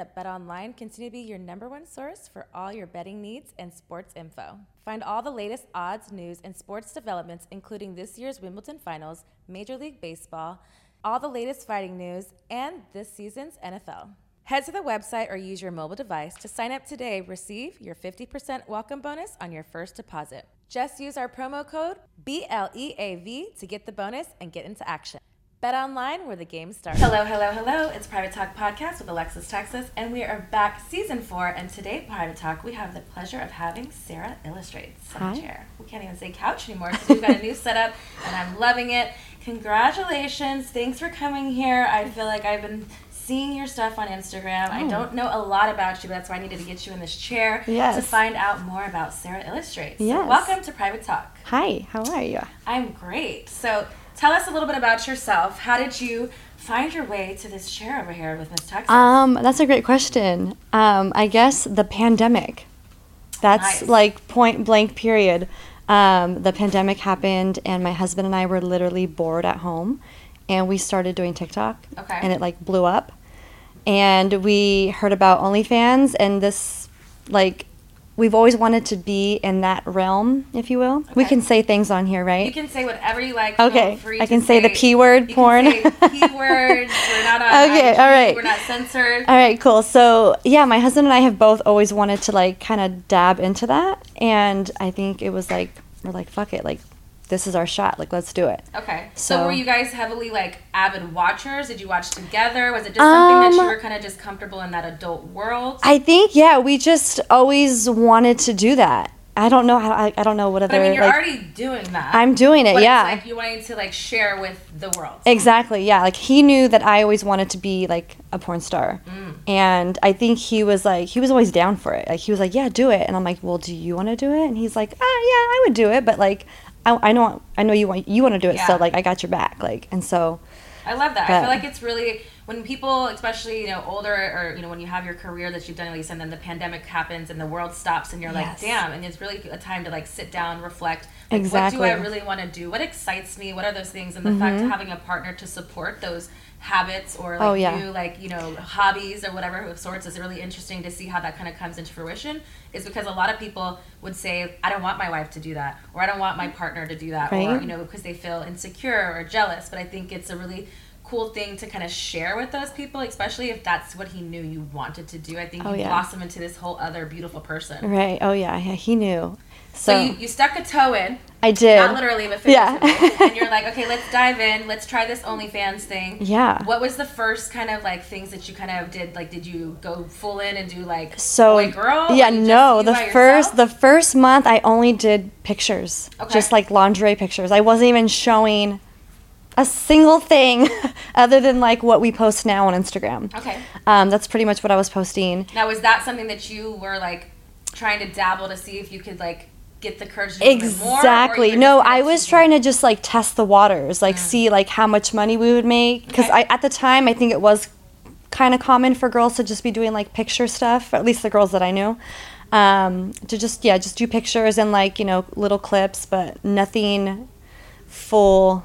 At BetOnline continue to be your number one source for all your betting needs and sports info. Find all the latest odds, news, and sports developments, including this year's Wimbledon Finals, Major League Baseball, all the latest fighting news, and this season's NFL. Head to the website or use your mobile device to sign up today. Receive your 50% welcome bonus on your first deposit. Just use our promo code BLEAV to get the bonus and get into action. Bet online where the game starts. Hello, hello, hello. It's Private Talk Podcast with Alexis Texas, and we are back season four. And today, Private Talk, we have the pleasure of having Sarah Illustrates on the chair. We can't even say couch anymore because we've got a new setup, and I'm loving it. Congratulations. Thanks for coming here. I feel like I've been seeing your stuff on Instagram. I Oh. don't know a lot about you, but that's why I needed to get you in this chair to find out more about Sarah Illustrates. So Yes. welcome to Private Talk. Hi, how are you? I'm great. So tell us a little bit about yourself. How did you find your way to this chair over here with Miss Texas? Um, that's a great question. Um, I guess the pandemic. That's Nice. like point blank period. Um, the pandemic happened, and my husband and I were literally bored at home, and we started doing TikTok. Okay. And it like blew up, and we heard about OnlyFans, and this like. We've always wanted to be in that realm, if you will. We can say things on here, right? you can say whatever you like. Okay, I can say the P word, porn. Can say P words. We're not on Okay, IG, all right. We're not censored. All right, cool. So, yeah, my husband and I have both always wanted to like kind of dab into that. And I think it was like, we're like, fuck it. Like, this is our shot. Like, let's do it. Okay. So, So- were you guys heavily like avid watchers? Did you watch together? Was it just something that you Um, were kind of just comfortable in that adult world? I think, yeah, we just always wanted to do that. I don't know how, I, I don't know what but other, I mean, you're like, already doing that. I'm doing it, but yeah. Like you wanted to like share with the world. Exactly, yeah. Like he knew that I always wanted to be like a porn star. Mm. And I think he was like he was always down for it. Like he was like, "Yeah, do it." And I'm like, "Well, do you want to do it?" And he's like, "Ah, yeah, I would do it, but like I, I know I know you want you want to do it, so like I got your back." Like and so I love that. I feel like it's really when people, especially you know older, or you know when you have your career that you've done at least, and then the pandemic happens and the world stops, and you're like, damn, and it's really a time to like sit down, reflect. Like, Exactly. What do I really want to do? What excites me? What are those things? And the fact of having a partner to support those habits or like Mm-hmm. Oh, yeah. new like you know hobbies or whatever of sorts is really interesting to see how that kind of comes into fruition is because a lot of people would say i don't want my wife to do that or i don't want my partner to do that or you know because they feel insecure or jealous but i think it's a really cool thing to kind of share with those people especially if that's what he knew you wanted to do i think Oh, you yeah. blossom into this whole other beautiful person right. Oh yeah, yeah he knew. so, So, you, you stuck a toe in I did. not literally but Yeah. and you're like okay let's dive in let's try this onlyfans thing Yeah. what was the first kind of like things that you kind of did like did you go full in and do like so boy girl yeah Or you just no the first the first month i only did pictures Okay. just like lingerie pictures i wasn't even showing a single thing other than like what we post now on instagram. Okay. Um, that's pretty much what i was posting. Now was that something that you were like trying to dabble to see if you could like get the courage to do a more, exactly. no i was trying to just like test the waters like see like how much money we would make because Okay. i at the time i think it was kind of common for girls to just be doing like picture stuff at least the girls that i knew. Um, to just yeah just do pictures and like you know little clips, but nothing full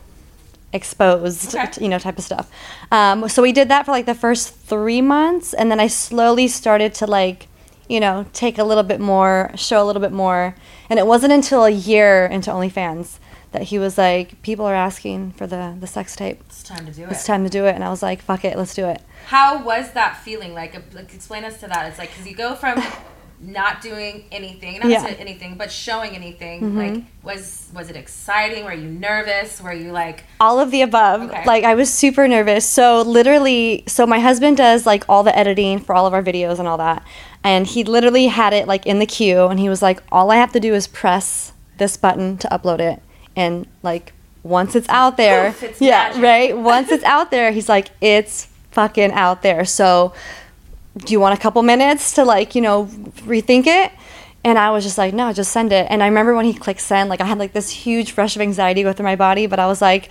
exposed Okay. you know type of stuff. Um, so we did that for like the first three months, and then I slowly started to like you know take a little bit more, show a little bit more, and it wasn't until a year into OnlyFans that he was like, people are asking for the the sex tape. It's time to do it. It's time to do it, and I was like, fuck it, let's do it. How was that feeling? Like, uh, like explain us to that. It's like because you go from not doing anything, not Yeah. Mm-hmm. anything, but showing anything. Like, was was it exciting? Were you nervous? Were you like, all of the above. Okay. Like I was super nervous. So literally, so my husband does like all the editing for all of our videos and all that. And he literally had it like in the queue and he was like all I have to do is press this button to upload it and like once it's out there, Poof, it's yeah, magic. right? Once it's out there, he's like it's fucking out there. So do you want a couple minutes to like, you know, rethink it? And I was just like, no, just send it. And I remember when he clicked send, like I had like this huge rush of anxiety go through my body, but I was like,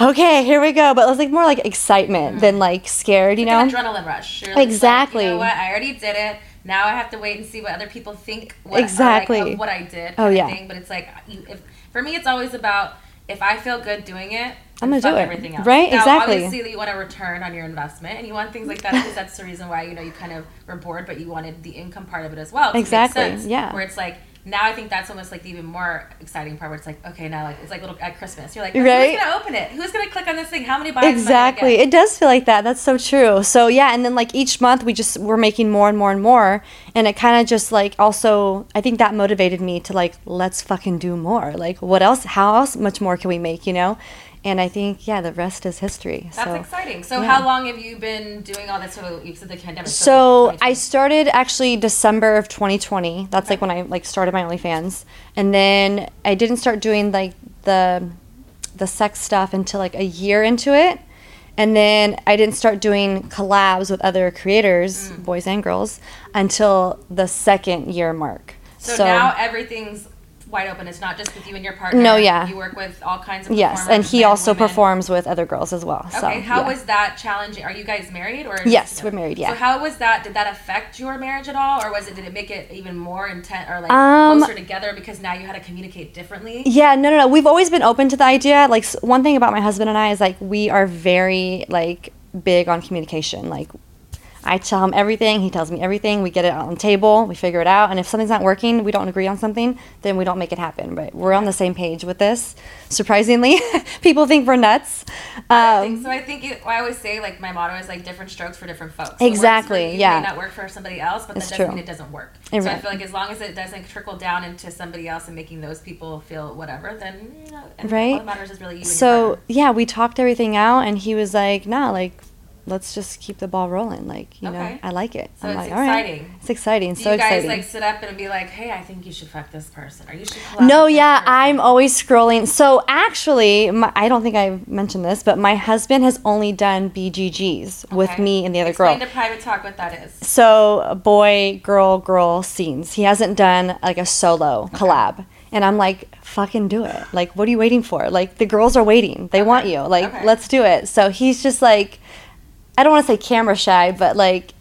okay, here we go. But it was like more like excitement than mm. like scared, you know? an adrenaline rush? You're just like, Exactly. you know what? I already did it. Now I have to wait and see what other people think. What, Exactly. Like, what I did. Oh, yeah. Thing. But it's like, if for me, it's always about if I feel good doing it. I'm gonna do fuck it. Everything else. Right, Now, exactly. Obviously, you want a return on your investment, and you want things like that because that's the reason why you know you kind of were bored, but you wanted the income part of it as well. Exactly, sense. yeah. Where it's like now, I think that's almost like the even more exciting part. Where it's like, okay, now like it's like little at Christmas. You're like, Right. who's gonna open it? Who's gonna click on this thing? How many buys? am I gonna Exactly. get? It does feel like that. That's so true. So yeah, and then like each month we just we're making more and more and more and it kind of just like also I think that motivated me to like let's fucking do more. Like what else how else much more can we make, you know? And I think yeah, the rest is history. That's so exciting. So, yeah. how long have you been doing all this? So, you said the pandemic. So I started actually December of 2020. That's like when I like started my OnlyFans, and then I didn't start doing like the the sex stuff until like a year into it, and then I didn't start doing collabs with other creators, Mm. boys and girls, until the second year mark. So, now everything's wide open. It's not just with you and your partner. No, yeah. You work with all kinds of yes, and he also women. performs with other girls as well. so, Okay, how yeah. was that challenging? Are you guys married or? Yes, we're married, yeah. So how was that? Did that affect your marriage at all, or was it? Did it make it even more intent or like Um, closer together because now you had to communicate differently? Yeah, no, no, no. We've always been open to the idea. Like one thing about my husband and I is like we are very like big on communication. Like I tell him everything, he tells me everything. We get it on the table, we figure it out, and if something's not working, we don't agree on something, then we don't make it happen. But we're on the same page with this. Surprisingly, people think we're nuts. I Um, think- so I think it, I always say like my motto is like different strokes for different folks. Exactly, you yeah. May not work for somebody else, but It's that doesn't true. mean it doesn't work. It so I feel like as long as it doesn't trickle down into somebody else and making those people feel whatever, then you know, and all Right. that matters is really you. so yeah, we talked everything out, and he was like, "Nah, like." Let's just keep the ball rolling. Like, you Okay. know, I like it. So I'm it's like, all right. exciting. It's exciting. Do so you guys exciting. like sit up and be like, "Hey, I think you should fuck this person," or you should? No, yeah. I'm always scrolling. So actually, my, I don't think I mentioned this, but my husband has only done BGGs with me and the other Explain girl. to private talk what that is. So boy, girl, girl scenes. He hasn't done like a solo collab. And I'm like, fucking do it. Like, what are you waiting for? Like, the girls are waiting. They want you. Like, Okay. let's do it. So he's just like, I don't want to say camera shy, but like,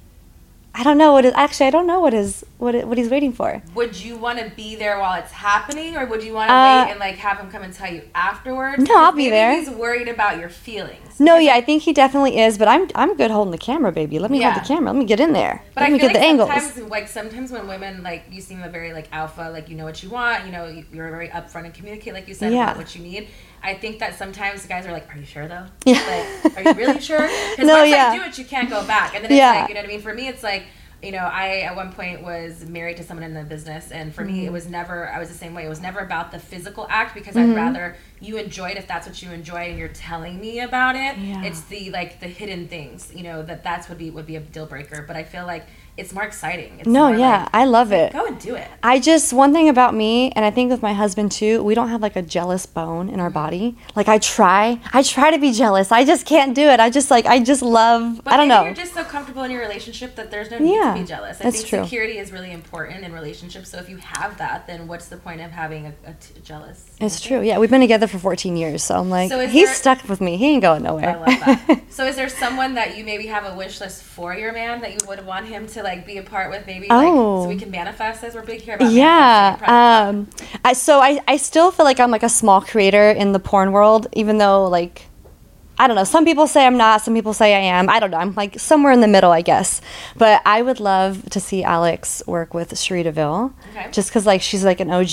I don't know what is actually I don't know what is what what he's waiting for. Would you want to be there while it's happening, or would you want to Uh, wait and like have him come and tell you afterwards? No, I'll be there. He's worried about your feelings. No, yeah, I think he definitely is, but I'm I'm good holding the camera, baby. Let me Yeah. hold the camera. Let me get in there. But Let I me get like the angles. sometimes, like sometimes when women like you seem a very like alpha, like you know what you want, you know you- you're very upfront and communicate, like you said, Yeah. about what you need. I think that sometimes the guys are like, "Are you sure though? Yeah. Like, are you really sure? Because No, once yeah. I do it, you can't go back. And then it's Yeah. like, you know what I mean? For me, it's like. You know, I at one point was married to someone in the business, and for Mm-hmm. me, it was never. I was the same way. It was never about the physical act because Mm-hmm. I'd rather you enjoy it if that's what you enjoy, and you're telling me about it. Yeah. It's the like the hidden things, you know, that that's would be would be a deal breaker. But I feel like it's more exciting. It's No, more yeah, like, I love it. Go and do it. I just one thing about me, and I think with my husband too, we don't have like a jealous bone in our body. Like I try, I try to be jealous. I just can't do it. I just like I just love. But I don't know. You're just so comfortable in your relationship that there's no need Yeah, to be jealous. I that's think true. security is really important in relationships. So if you have that, then what's the point of having a, a t- jealous? it's true. Yeah, we've been together for 14 years, so I'm like, So he's there- stuck with me. He ain't going nowhere. I love that. so is there someone that you maybe have a wish list for your man that you would want him to like be a part with maybe Oh. like so we can manifest as We're big here about yeah manifesting and prep. um I, so I, I still feel like i'm like a small creator in the porn world even though like i don't know some people say i'm not some people say i am i don't know i'm like somewhere in the middle i guess but i would love to see alex work with Cherie deville Okay. just because like she's like an og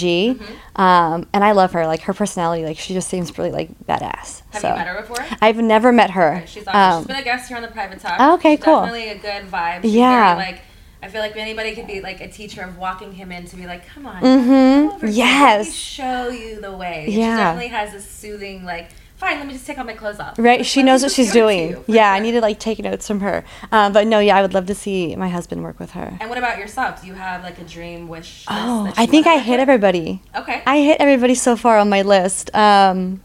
um, and i love her like her personality like she just seems really like badass Have so you met her before? i've never met her She's awesome. Um, She's been a guest here on the private talk. Oh, okay, She's cool. Definitely a good vibe. She's Yeah. Very, like I feel like anybody could be like a teacher of walking him in to be like, come on, mm-hmm. come over. Let me Yes. show you the way. Yeah. She definitely has a soothing like. Fine, let me just take all my clothes off. Right, Like, she knows what she's give it to doing. you, Yeah, I sure. need to like take notes from her. Um, but no, yeah, I would love to see my husband work with her. And what about yourself? Do you have like a dream wish? Oh, I think I hit everybody. Okay. I hit everybody so far on my list. Um,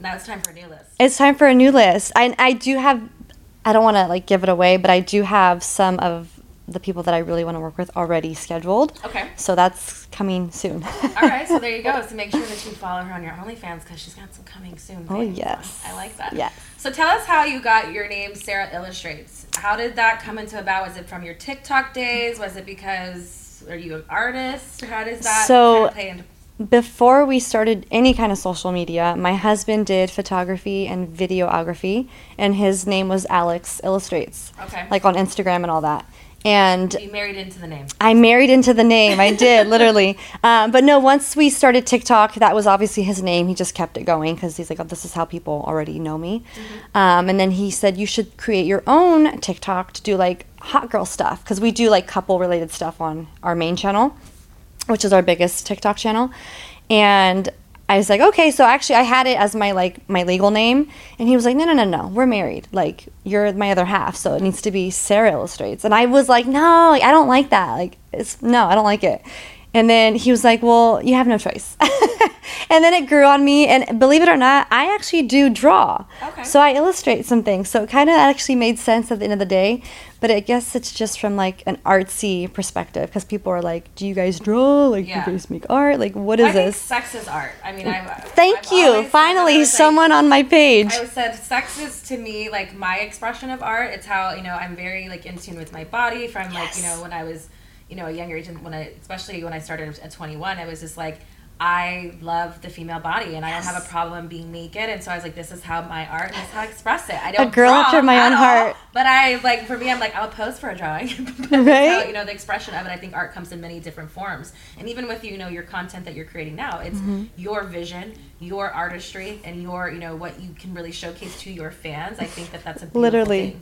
now it's time for a new list. it's time for a new list. I I do have. I don't want to like give it away, but I do have some of the people that I really want to work with already scheduled. Okay. So that's coming soon. All right, so there you go. So make sure that you follow her on your OnlyFans because she's got some coming soon. Oh, things. yes. I like that. Yes. So tell us how you got your name, Sarah Illustrates. How did that come into about? Was it from your TikTok days? Was it because are you an artist? How does that So- kind of play into? Before we started any kind of social media, my husband did photography and videography, and his name was Alex Illustrates, Okay. like on Instagram and all that. And you married into the name. I married into the name. I did, literally. Um, but no, once we started TikTok, that was obviously his name. He just kept it going because he's like, oh, this is how people already know me. Um, and then he said, you should create your own TikTok to do like hot girl stuff because we do like couple related stuff on our main channel, which is our biggest TikTok channel. And I was like, okay, so actually I had it as my like my legal name, and he was like, no, no, no, no, we're married. Like you're my other half, so it needs to be Sarah Illustrates. And I was like, no, like, I don't like that. Like it's no, I don't like it. And then he was like, well, you have no choice. and then it grew on me, and believe it or not, I actually do draw. Okay. So I illustrate some things. So it kind of actually made sense at the end of the day. But I guess it's just from like an artsy perspective because people are like, "Do you guys draw? Like, Yeah. you guys make art? Like, what is I this?" sex is art. I mean, I. Thank I've you. said that. I Finally, was like- someone on my page. I said sex is to me like my expression of art. It's how you know I'm very like in tune with my body from like you know when I was you know a younger age and when I especially when I started at 21 I was just like I love the female body and I don't have a problem being naked and so I was like this is how my art this is how I express it. I don't a girl after my own all, heart. But I like for me I'm like I'll pose for a drawing. Right? how, you know the expression of it I think art comes in many different forms and even with you know your content that you're creating now it's Mm-hmm. your vision your artistry and your you know what you can really showcase to your fans i think that that's a Literally. thing.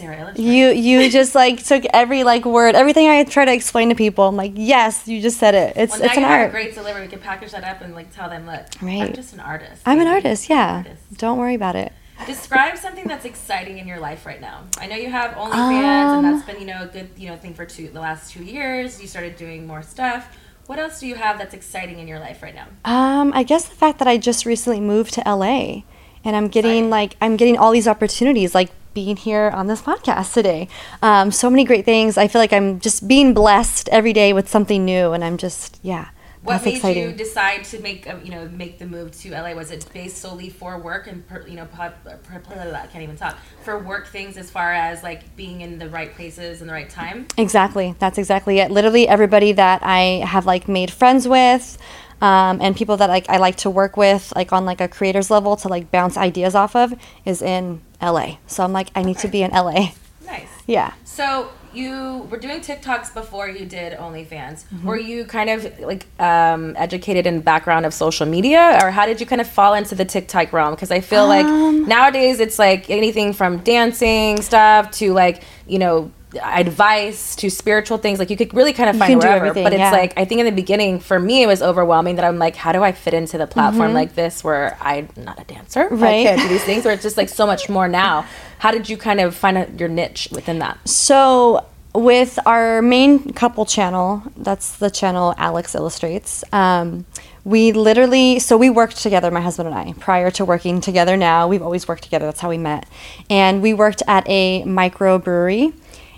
Sarah You you just like took every like word, everything I try to explain to people. I'm like, yes, you just said it. It's well, it's an have a art. great delivery. We can package that up and like tell them, look, Right. I'm just an artist. I'm an artist. Yeah. Artist. Don't worry about it. Describe something that's exciting in your life right now. I know you have OnlyFans, Um, and that's been you know a good you know thing for two the last two years. You started doing more stuff. What else do you have that's exciting in your life right now? Um, I guess the fact that I just recently moved to LA, and I'm getting Exciting. like I'm getting all these opportunities, like being here on this podcast today. Um, so many great things. I feel like I'm just being blessed every day with something new, and I'm just yeah. What made exciting. you decide to make you know make the move to LA? Was it based solely for work and per, you know pub, per, per, I can't even talk for work things as far as like being in the right places and the right time? Exactly. That's exactly it. Literally everybody that I have like made friends with, um, and people that like I like to work with, like on like a creator's level to like bounce ideas off of, is in LA. So I'm like, I need to be in LA. Nice. Yeah. So you were doing TikToks before you did OnlyFans. Mm-hmm. Were you kind of like um, educated in the background of social media, or how did you kind of fall into the TikTok realm? Because I feel Um, like nowadays it's like anything from dancing stuff to like you know advice to spiritual things like you could really kind of find wherever everything, but it's yeah. like i think in the beginning for me it was overwhelming that i'm like how do i fit into the platform like this where i'm not a dancer Mm-hmm. Right. i can't do these things where it's just like so much more now how did you kind of find out your niche within that So with our main couple channel, that's the channel Alex Illustrates. Um, we literally, so we worked together, my husband and I, prior to working together. Now we've always worked together. That's how we met, and we worked at a microbrewery,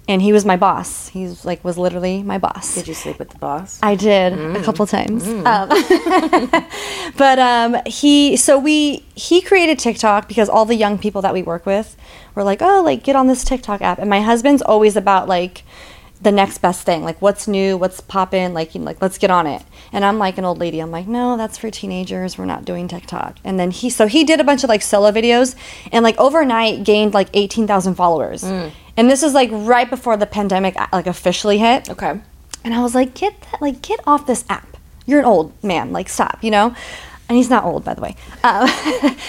and he was my boss. He's like was literally my boss. Did you sleep with the boss? I did a couple times. Um, but um, he, so we, he created TikTok because all the young people that we work with were like, oh, like get on this TikTok app. And my husband's always about like the next best thing. Like, what's new? What's popping? Like, you know, like let's get on it. And I'm like an old lady. I'm like, no, that's for teenagers. We're not doing TikTok. And then he, so he did a bunch of like solo videos, and like overnight gained like 18,000 followers. And this is like right before the pandemic uh, like officially hit. Okay. And I was like, get that, like, get off this app. You're an old man. Like, stop, you know? And he's not old, by the way. Um,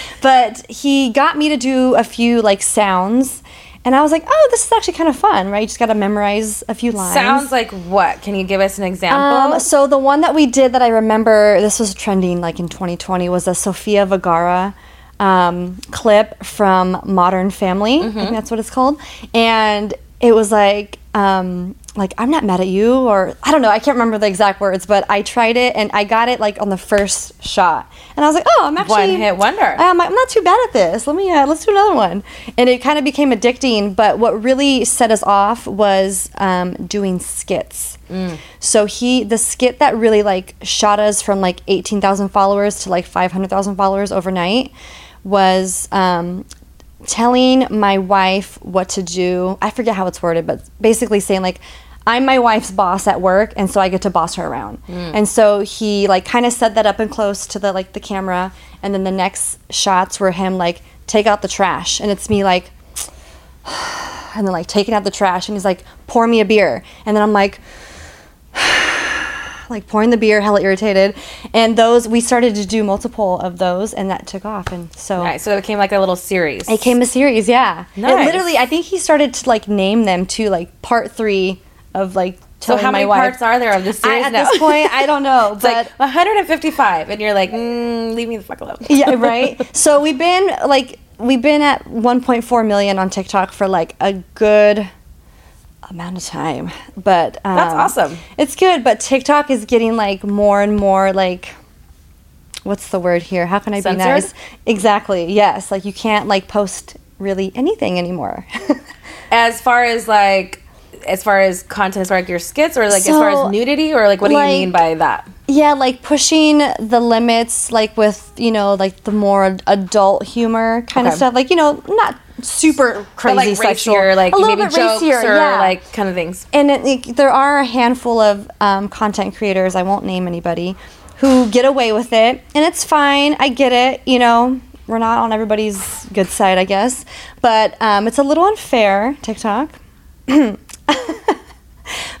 but he got me to do a few, like, sounds. And I was like, oh, this is actually kind of fun, right? You just got to memorize a few lines. Sounds like what? Can you give us an example? Um, so the one that we did that I remember, this was trending like in 2020, was a Sofia Vergara um, clip from Modern Family. I think that's what it's called. And it was like, um, like I'm not mad at you, or I don't know. I can't remember the exact words, but I tried it and I got it like on the first shot, and I was like, oh, I'm actually One hit wonder. I'm, I'm not too bad at this. Let me uh, let's do another one. And it kind of became addicting. But what really set us off was um, doing skits. So he the skit that really like shot us from like 18,000 followers to like 500,000 followers overnight was um, telling my wife what to do. I forget how it's worded, but basically saying like I'm my wife's boss at work and so I get to boss her around. And so he like kind of set that up and close to the like the camera and then the next shots were him like take out the trash and it's me like and then like taking out the trash and he's like pour me a beer and then I'm like like pouring the beer hella irritated and those we started to do multiple of those and that took off and so Nice. So it became like a little series. it came a series, yeah. It Nice. literally, I think he started to like name them too, like part three of like. So how many wife. parts are there of this I, series at now? this point, I don't know, it's but like 155, and you're like, mm, leave me the fuck alone. yeah, right. So we've been like we've been at 1.4 million on TikTok for like a good amount of time, but um, That's awesome. It's good, but TikTok is getting like more and more like. What's the word here? How can I Censored? be nice? Exactly. Yes. Like you can't like post really anything anymore. As far as like, as far as content, as far as your skits, or like as far as nudity, or like what do you mean by that? Yeah, like pushing the limits, like with you know, like the more adult humor kind of stuff. Like you know, not super crazy But like sexual, racier, like a little maybe bit jokes racier, or yeah. like kind of things. and it, like, there are a handful of um, content creators. I won't name anybody who get away with it, and it's fine. I get it. You know, we're not on everybody's good side, I guess, but um, it's a little unfair. TikTok.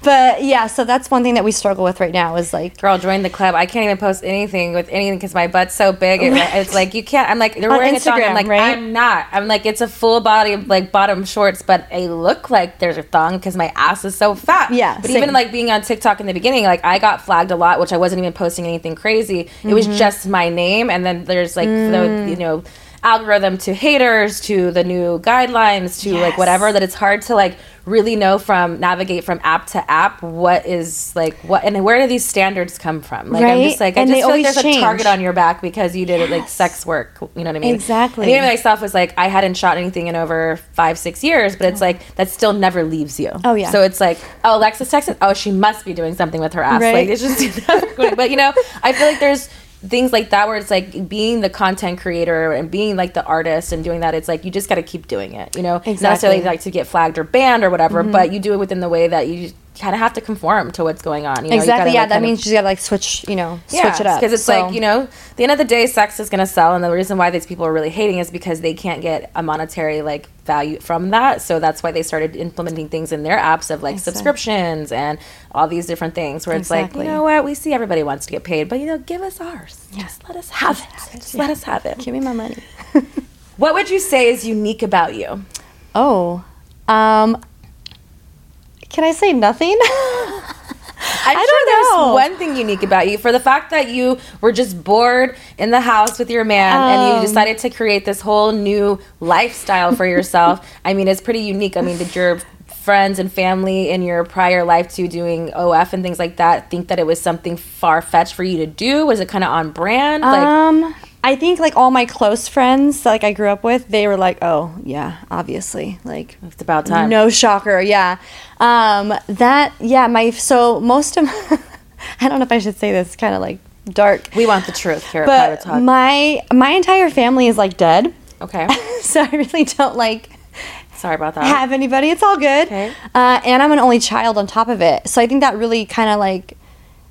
But yeah, so that's one thing that we struggle with right now is like Girl, join the club. I can't even post anything with anything because my butt's so big. It, It's like you can't. I'm like they're On wearing a thong. I'm Instagram, like right? I'm not. I'm like it's a full body of like bottom shorts, but I look like there's a thong because my ass is so fat. Yeah, But same. even like being on TikTok in the beginning, like I got flagged a lot, which I wasn't even posting anything crazy. It was Mm-hmm. just my name, and then there's like Mm. the you know algorithm to haters to the new guidelines to like whatever that it's hard to like really know from navigate from app to app what is like what and where do these standards come from like i'm just like i just feel like there's change. a target on your back because you did it like sex work you know what i mean Exactly. and even myself was like i hadn't shot anything in over five six years but it's like that still never leaves you Oh, yeah. so it's like oh alexis texas oh she must be doing something with her ass Right. like it's just but you know i feel like there's things like that where it's like being the content creator and being like the artist and doing that it's like you just got to keep doing it you know not necessarily Exactly. Mm-hmm. like to get flagged or banned or whatever but you do it within the way that you kind of have to conform to what's going on you know? You exactly. gotta, yeah, like, that of- means you gotta like switch, you know, switch it up. because it's So- like you know, the end of the day, sex is gonna sell, and the reason why these people are really hating is because they can't get a monetary like value from that. So that's why they started implementing things in their apps of like Exactly. subscriptions and all these different things. Where it's Exactly. like, you know what, we see everybody wants to get paid, but you know, give us ours. Just let us have it. Just let us have it. Give me my money. What would you say is unique about you? Oh, um, can I say nothing? I'm I sure don't know. there's one thing unique about you for the fact that you were just bored in the house with your man and you Um. decided to create this whole new lifestyle for yourself. I mean, it's pretty unique. I mean, did your friends and family in your prior life to doing OF and things like that think that it was something far fetched for you to do? Was it kind of on brand? Like, um, I think like all my close friends, like I grew up with, they were like, "Oh, yeah, obviously." Like it's about time. No shocker, yeah. Um, that yeah, my so most of I don't know if I should say this, it's kind of like dark. We want the truth here at Private But Talk. my my entire family is like dead. okay. so I really don't like Sorry about that. have anybody. It's all good. Okay. Uh, and I'm an only child on top of it. So I think that really kind of like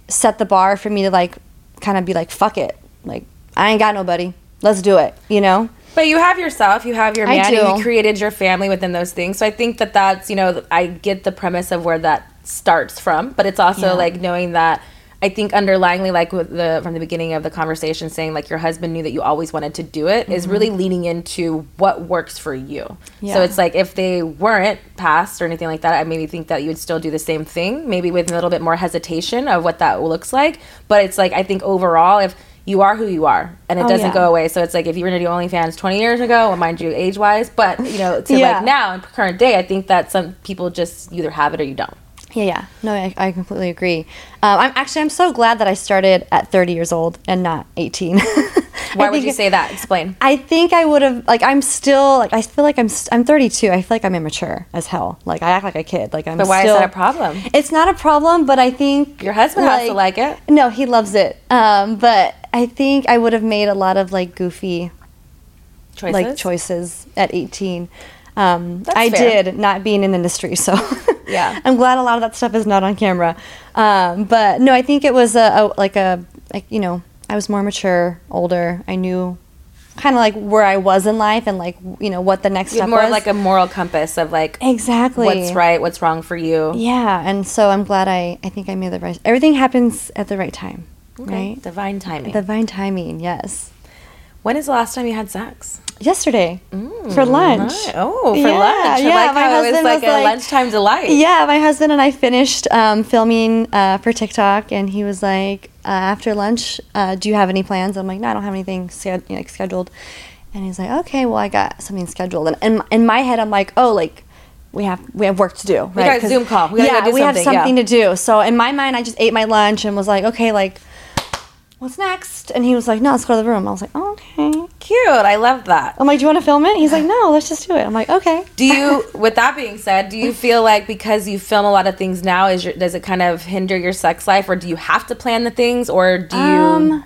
set the bar for me to like kind of be like, fuck it. Like, I ain't got nobody. Let's do it, you know? But you have yourself, you have your man, you created your family within those things. So I think that that's, you know, I get the premise of where that starts from, but it's also Yeah. like knowing that I think underlyingly, like with the from the beginning of the conversation, saying like your husband knew that you always wanted to do it, is really leaning into what works for you. So Mm-hmm. It's like if they weren't passed or anything like that, I maybe think that you would still do the same thing, maybe with a little bit more hesitation of what that looks like. But it's like I think overall, if you are who you are, and it Oh, doesn't yeah. go away. So it's like if you were to do OnlyFans 20 years ago, well, mind you, age wise, but you know, to Yeah. like now in current day, I think that some people just either have it or you don't. Yeah, yeah. No, I, I completely agree. Um, I'm actually I'm so glad that I started at 30 years old and not 18. Why would you say that? Explain. I think I would have like I'm still like I feel like I'm st- I'm 32. I feel like I'm immature as hell. Like I act like a kid. Like I'm. But why still, is that a problem? It's not a problem, but I think Your husband has to like it. No, he loves it. Um, but I think I would have made a lot of like goofy Choices. like choices at 18. Um, I fair. did not being in the industry, so Yeah. I'm glad a lot of that stuff is not on camera. Um, but no, I think it was a, a like a like you know I was more mature, older. I knew kind of like where I was in life and like you know what the next You step more was. like a moral compass of like exactly what's right, what's wrong for you. Yeah, and so I'm glad I I think I made the right. Everything happens at the right time, Okay. right? Divine timing. Divine timing. Yes. when is the last time you had sex? Yesterday for lunch. Right. Oh, for Yeah, lunch. I yeah, like my how it was like was a like- lunchtime delight. Yeah, my husband and I finished um, filming uh, for TikTok, and he was like, uh, "After lunch, uh, do you have any plans?" I'm like, "No, I don't have anything sched- you know, like, scheduled." And he's like, "Okay, well, I got something scheduled." And in, in my head, I'm like, "Oh, like." We have we have work to do. We right? got a Zoom call. We yeah, do we have something, yeah. something to do. So in my mind, I just ate my lunch and was like, okay, like, what's next? And he was like, no, let's go to the room. I was like, oh, okay. Cute. I love that. I'm like, do you want to film it? He's like, no, let's just do it. I'm like, okay. Do you, with that being said, do you feel like because you film a lot of things now, is your, does it kind of hinder your sex life, or do you have to plan the things, or do you Um,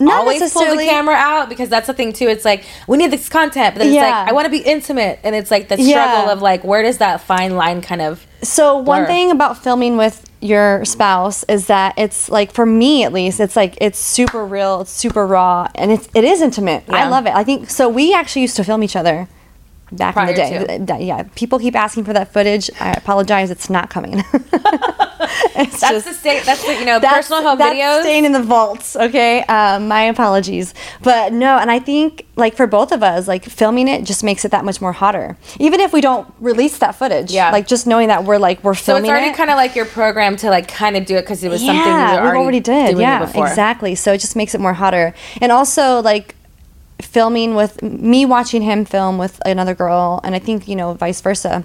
Not always pull the camera out? Because that's the thing too. It's like we need this content, but then it's like I want to be intimate, and it's like the struggle Yeah. of like where does that fine line kind of So one Blur. thing about filming with your spouse is that it's like for me at least it's like it's super real it's super raw and it's it is intimate. I love it. I think so we actually used to film each other back in the day to. Yeah people keep asking for that footage i apologize it's not coming It's that's just- the state. That's the you know personal home that's videos. staying in the vaults okay um, my apologies but no and i think like for both of us like filming it just makes it that much more hotter even if we don't release that footage Yeah. like just knowing that we're like we're filming. so it's already it kind of like your program to like kind of do it because it was something yeah, were we already, already did. Yeah, exactly. So it just makes it more hotter. And also, like filming with me watching him film with another girl, and I think you know vice versa.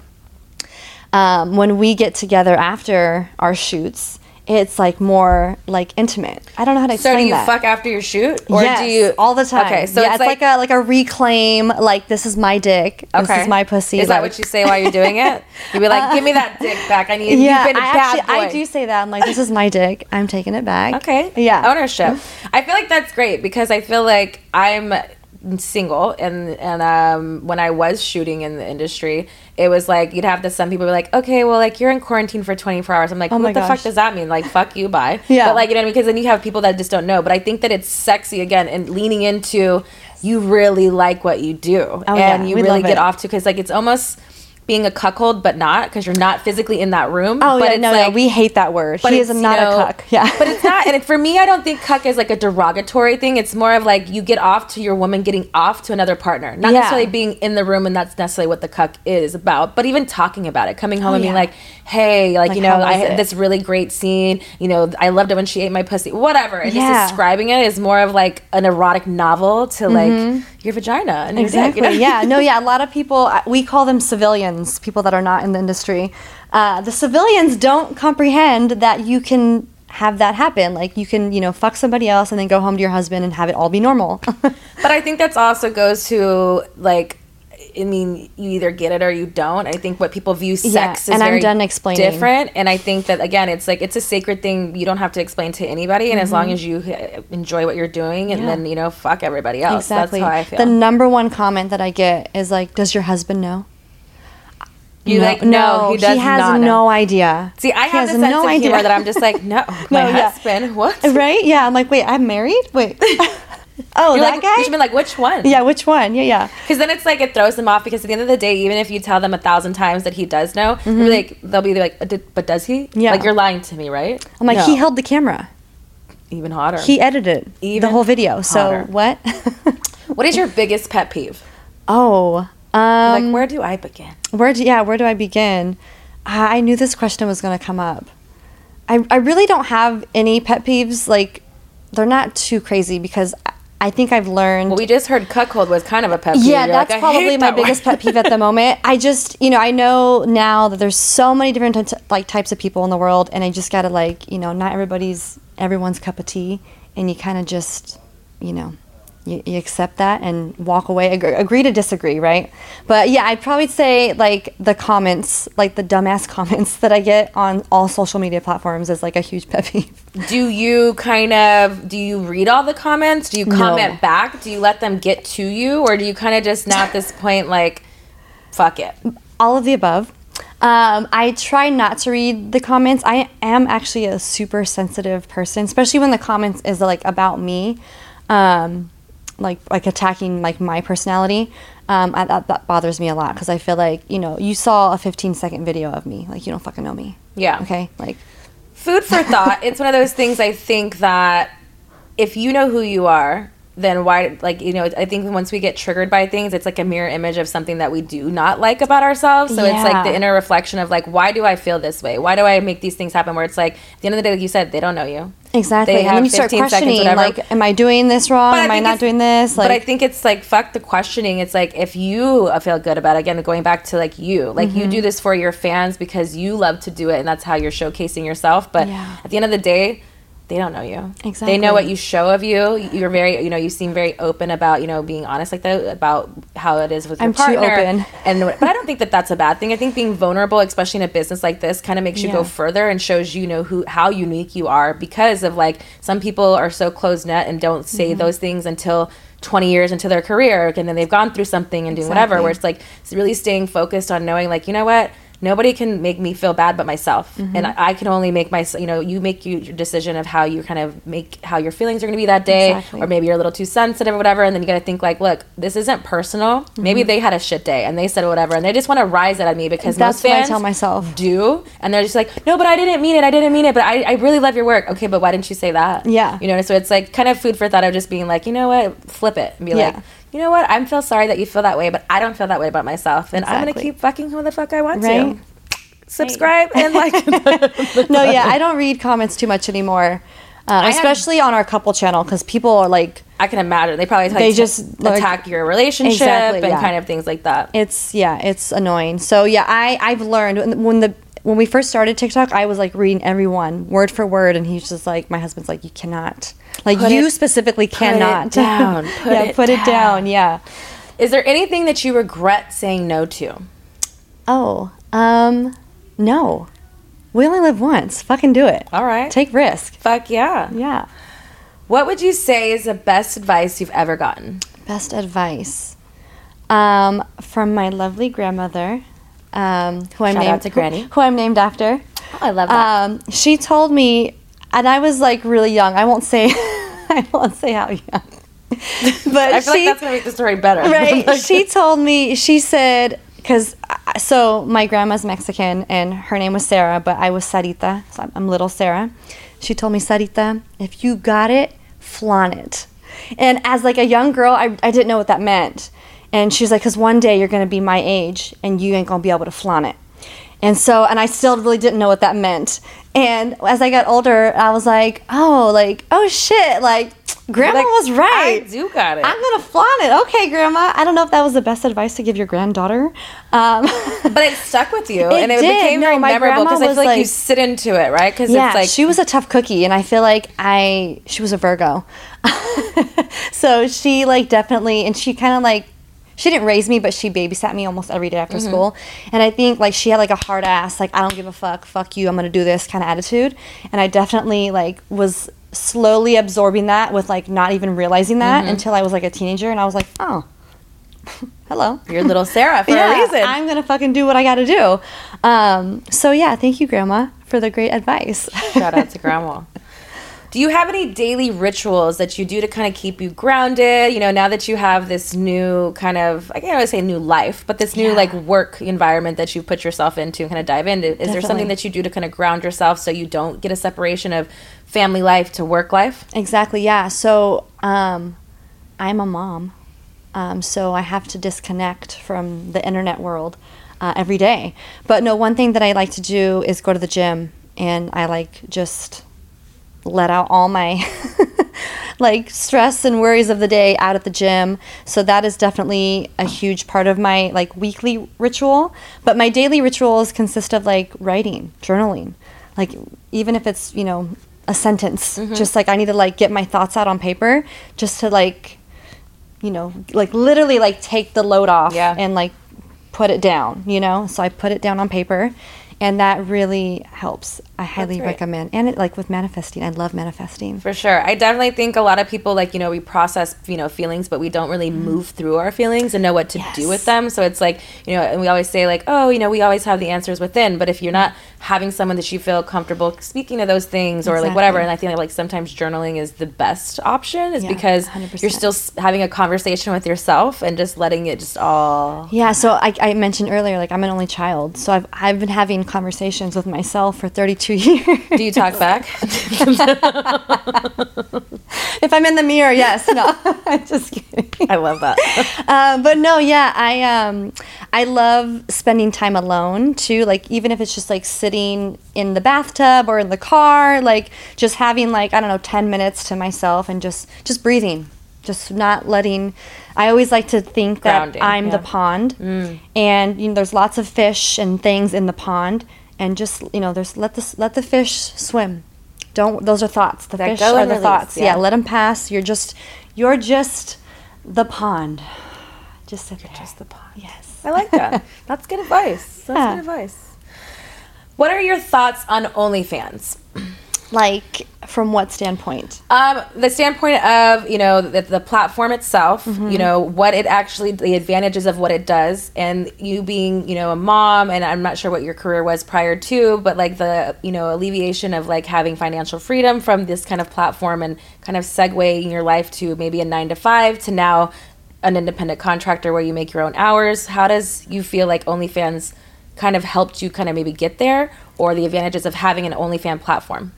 Um, when we get together after our shoots, it's like more like intimate. I don't know how to explain that. So do you that. fuck after your shoot, or yes, do you all the time? Okay, so yeah, it's, like, a like a reclaim. Like this is my dick. Okay. This is my pussy. Is that what you say while you're doing it? You'd be like, "Give me that dick back. I need. Yeah, you've been a I bad actually boy." I do say that. I'm like, this is my dick. I'm taking it back. Okay. Yeah. Ownership. I feel like that's great because I feel like I'm single and and um when I was shooting in the industry, it was like you'd have to some people be like, Okay, well like you're in quarantine for twenty four hours. I'm like, Oh what the fuck does that mean? Like fuck you, bye. Yeah. But like you know what I mean? Because then you have people that just don't know. But I think that it's sexy again and leaning into you really like what you do. Oh, and yeah. you We really get it. off to because like it's almost being a cuckold but not because you're not physically in that room. Oh but yeah, no, like, no, we hate that word. but he is it's, you not know- a cuck. Yeah, but it's not. And it, for me, I don't think cuck is like a derogatory thing. It's more of like you get off to your woman getting off to another partner, not Yeah. necessarily being in the room, and that's necessarily what the cuck is about. But even talking about it, coming home Oh, and being like, "Hey, like, Like, you know, I had it? this really great scene. You know, I loved it when she ate my pussy. Whatever." And Yeah. just describing it is more of like an erotic novel to like your vagina and Mm-hmm. exactly. you know? yeah, no, yeah. A lot of people uh, we call them civilians, people that are not in the industry. Uh, the civilians don't comprehend that you can have that happen. Like you can, you know, fuck somebody else and then go home to your husband and have it all be normal. But I think that's also goes to like. I mean, you either get it or you don't. I think what people view sex Yeah, is and I'm very done explaining. different, and I think that again, it's like it's a sacred thing. You don't have to explain to anybody, and as Mm-hmm. long as you uh, enjoy what you're doing, and Yeah. then you know, fuck everybody else. exactly. That's how I feel. The number one comment that I get is like, "Does your husband know?" You like no, he does has not know. no idea. See, I He have this sense of humor that I'm just like, no, my No, yeah. husband. What? right? Yeah, I'm like, wait, I'm married. Wait, oh, You're that like, guy. You should be like, which one? yeah, which one? Yeah, yeah. Because then it's like it throws them off. Because at the end of the day, even if you tell them a thousand times that he does know, they'll like, they'll be like, "Uh, but does he? Mm-hmm. Yeah. Like you're lying to me, right? I'm like, No. he held the camera. even hotter. He edited Even the whole video. So what? what is your biggest pet peeve? oh, um, like, where do I begin? Where do, yeah, where do I begin? I I knew this question was going to come up. I, I really don't have any pet peeves. Like, they're not too crazy because I- I think I've learned. Well, we just heard cuckold was kind of a pet peeve. yeah, You're that's like, probably my biggest pet peeve at the moment. I just, you know, I know now that there's so many different types, like types of people in the world, and I just gotta like, you know, not everybody's everyone's cup of tea, and you kind of just, you know, you, you accept that and walk away. Agree, agree to disagree, right? But yeah, I'd probably say like the comments, like the dumbass comments that I get on all social media platforms is like a huge pet peeve. Do you kind of do you read all the comments? Do you comment back? Do you let them get to you, or do you kind of just now at this point like, fuck it? all of the above. Um, I try not to read the comments. I am actually a super sensitive person, especially when the comments is like about me, um, like like attacking like my personality. Um, I, that, that bothers me a lot because I feel like you know you saw a 15 second video of me, like you don't fucking know me. Yeah. Okay. Like Food for thought. it's one of those things I think that if you know who you are, then why like you know I think once we get triggered by things, it's like a mirror image of something that we do not like about ourselves. So it's like the inner reflection of like why do I feel this way? Why do I make these things happen? Where it's like at the end of the day, like you said, they don't know you. exactly. They and have then you start 15 seconds, questioning, whatever. like, am I doing this wrong? Am I not doing this? Like, but I think it's like fuck the questioning. It's like if you feel good about it, again going back to like you, like you Mm-hmm. do this for your fans because you love to do it, and that's how you're showcasing yourself. But Yeah. at the end of the day. They don't know you. Exactly. They know what you show of you. You're very, you know, you seem very open about, you know, being honest like that about how it is with your partner. I'm too open. And but I don't think that that's a bad thing. I think being vulnerable, especially in a business like this, kind of makes you go further and shows you know who how unique you are because of like some people are so close net and don't say Mm-hmm. those things until 20 years into their career and then they've gone through something and doing whatever where it's like it's really staying focused on knowing like you know what nobody can make me feel bad but myself Mm-hmm. and I, I can only make my you know you make you, your decision of how you kind of make how your feelings are going to be that day Exactly. or maybe you're a little too sensitive or whatever and then you got to think like look this isn't personal maybe Mm-hmm. they had a shit day and they said whatever and they just want to rise it at me because That's most what I fans tell myself. do and they're just like no but i didn't mean it i didn't mean it but I, I really love your work okay but why didn't you say that Yeah. you know so it's like kind of food for thought of just being like you know what flip it and be Yeah. like you know what i feel sorry that you feel that way but i don't feel that way about myself and i'm gonna keep fucking who the fuck i want Right? to subscribe and like no, yeah, I don't read comments too much anymore, uh, especially on our couple channel because people are like, i can imagine they probably like, They just, like- attack your relationship Exactly, and yeah. kind of things like that it's yeah, it's annoying. So yeah, I I've learned when- when the when we first started TikTok, I was like reading everyone word for word, and he's just like, my husband's like, you cannot, like Put you it- specifically put it cannot down, put yeah, it put it down. down, yeah. is there anything that you regret saying no to Oh, um, no, we only live once. Fucking do it. all right Take risk. fuck yeah Yeah. what would you say is the best advice you've ever gotten Best advice um, from my lovely grandmother, um, who I'm Shout named. Who, who I'm named after. oh, i love that Um, she told me, and I was like really young. I won't say, I won't say how young, but i feel she, like that's gonna make the story better right? Like- she told me. She said, because so my grandma's Mexican and her name was Sarah, but I was Sarita, so I'm, I'm little Sarah. She told me, Sarita, if you got it, flaunt it. And as like a young girl, I, I didn't know what that meant. And she's like, because one day you're gonna be my age and you ain't gonna be able to flaunt it. And so, and I still really didn't know what that meant. And as I got older, I was like, oh, like, oh shit, like, grandma Like, was right. I do got it. I'm gonna flaunt it. Okay, grandma. I don't know if that was the best advice to give your granddaughter. Um, But it stuck with you, It and it did. became No, very my memorable because I feel like, was you sit into it, right? Because yeah, it's like she was a tough cookie, and I feel like I she was a Virgo, so she like definitely, and she kind of like she didn't raise me, but she babysat me almost every day after Mm-hmm. school, and I think like she had like a hard ass, like I don't give a fuck, fuck you, I'm gonna do this kind of attitude, and I definitely like was slowly absorbing that with like not even realizing that Mm-hmm. until I was like a teenager, and I was like, oh. hello. You're little Sarah for a reason. I'm gonna fucking do what I gotta do. Um, so yeah, thank you, Grandma, for the great advice. Shout out to Grandma. Do you have any daily rituals that you do to kind of keep you grounded? You know, now that you have this new kind of, I can't always say new life, but this new Yeah. like work environment that you put yourself into and kind of dive into. Is there something that you do to kind of ground yourself so you don't get a separation of family life to work life? Exactly, yeah. So um, I'm a mom, um, so I have to disconnect from the internet world uh, every day. But no, one thing that I like to do is go to the gym, and I like just let out all my like stress and worries of the day out at the gym. So that is definitely a huge part of my like weekly ritual. But my daily rituals consist of like writing, journaling. Like even if it's, you know, a sentence, mm-hmm. just like I need to like get my thoughts out on paper just to like you know, like literally like take the load off Yeah. and like put it down, you know? So I put it down on paper and that really helps. I highly great. recommend. And it like with manifesting, I love manifesting. For sure. I definitely think a lot of people like, you know, we process, you know, feelings, but we don't really move through our feelings and know what to do Mm-hmm. With them. So it's like, you know, and we always say like, oh, you know, we always have the answers within, but if you're not having someone that you feel comfortable speaking of those things or like whatever, and I think like sometimes journaling is the best option is Yeah, because 100%. you're still having a conversation with yourself and just letting it just all Yeah, so I, I mentioned earlier, like I'm an only child, so I've I've been having conversations with myself for 32 years. do you talk back? if I'm in the mirror, yes, no, I'm just kidding. I love that. um, but no, yeah, I um, I love spending time alone too. Like even if it's just like sitting in the bathtub or in the car, like just having like I don't know, ten minutes to myself and just just breathing, just not letting. I always like to think Grounding, that I'm yeah. the pond, mm. and you know, there's lots of fish and things in the pond, and just you know, there's let the let the fish swim. Don't those are thoughts. The Let fish are the release, thoughts. yeah. yeah, let them pass. You're just you're just the pond. Just sit there. Just the pond. Yes. I like that. That's good advice. That's Yeah. good advice. What are your thoughts on OnlyFans? Like from what standpoint? Um, the standpoint of you know the, the platform itself, Mm-hmm. you know what it actually, the advantages of what it does, and you being you know a mom, and I'm not sure what your career was prior to, but like the you know alleviation of like having financial freedom from this kind of platform and kind of segueing your life to maybe a nine to five to now an independent contractor where you make your own hours. How does you feel like OnlyFans kind of helped you kind of maybe get there, or the advantages of having an OnlyFans platform?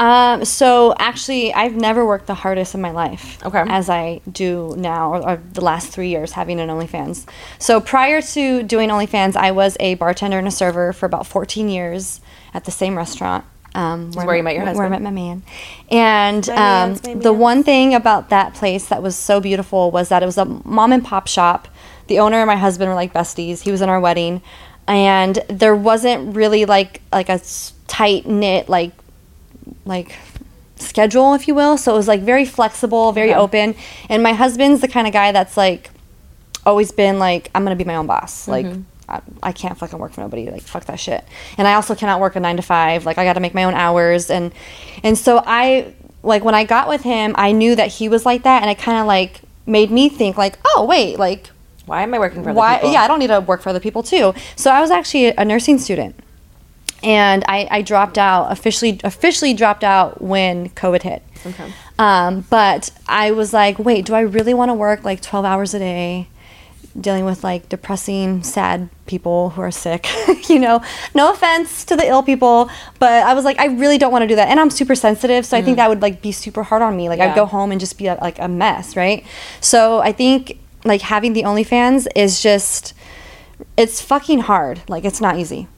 Um, so actually, I've never worked the hardest in my life. Okay. As I do now, or, or the last three years having an OnlyFans. So prior to doing OnlyFans, I was a bartender and a server for about 14 years at the same restaurant. Um, where you met your husband. Where I met my man. And My um, mans, my the mans. one thing about that place that was so beautiful was that it was a mom and pop shop. The owner and my husband were like besties. He was in our wedding, and there wasn't really like like a tight knit like like schedule, if you will. So it was like very flexible, very Okay. open. And my husband's the kind of guy that's like always been like, I'm gonna be my own boss. Mm-hmm. Like I, I can't fucking work for nobody. Like fuck that shit. And I also cannot work a nine to five. Like I got to make my own hours. And and so I like when I got with him, I knew that he was like that, and it kind of like made me think like, oh wait, like Why am I working for other why people? yeah i don't need to work for other people too so i was actually a nursing student and i, I dropped out officially officially dropped out when covid hit. Okay. um, but i was like wait do i really want to work like 12 hours a day dealing with like depressing sad people who are sick? You know no offense to the ill people but i was like i really don't want to do that. And i'm super sensitive so i think that would like be super hard on me. Like Mm. Yeah. i'd go home and just be like a mess right? So i think like having the onlyfans is just it's fucking hard. Like it's not easy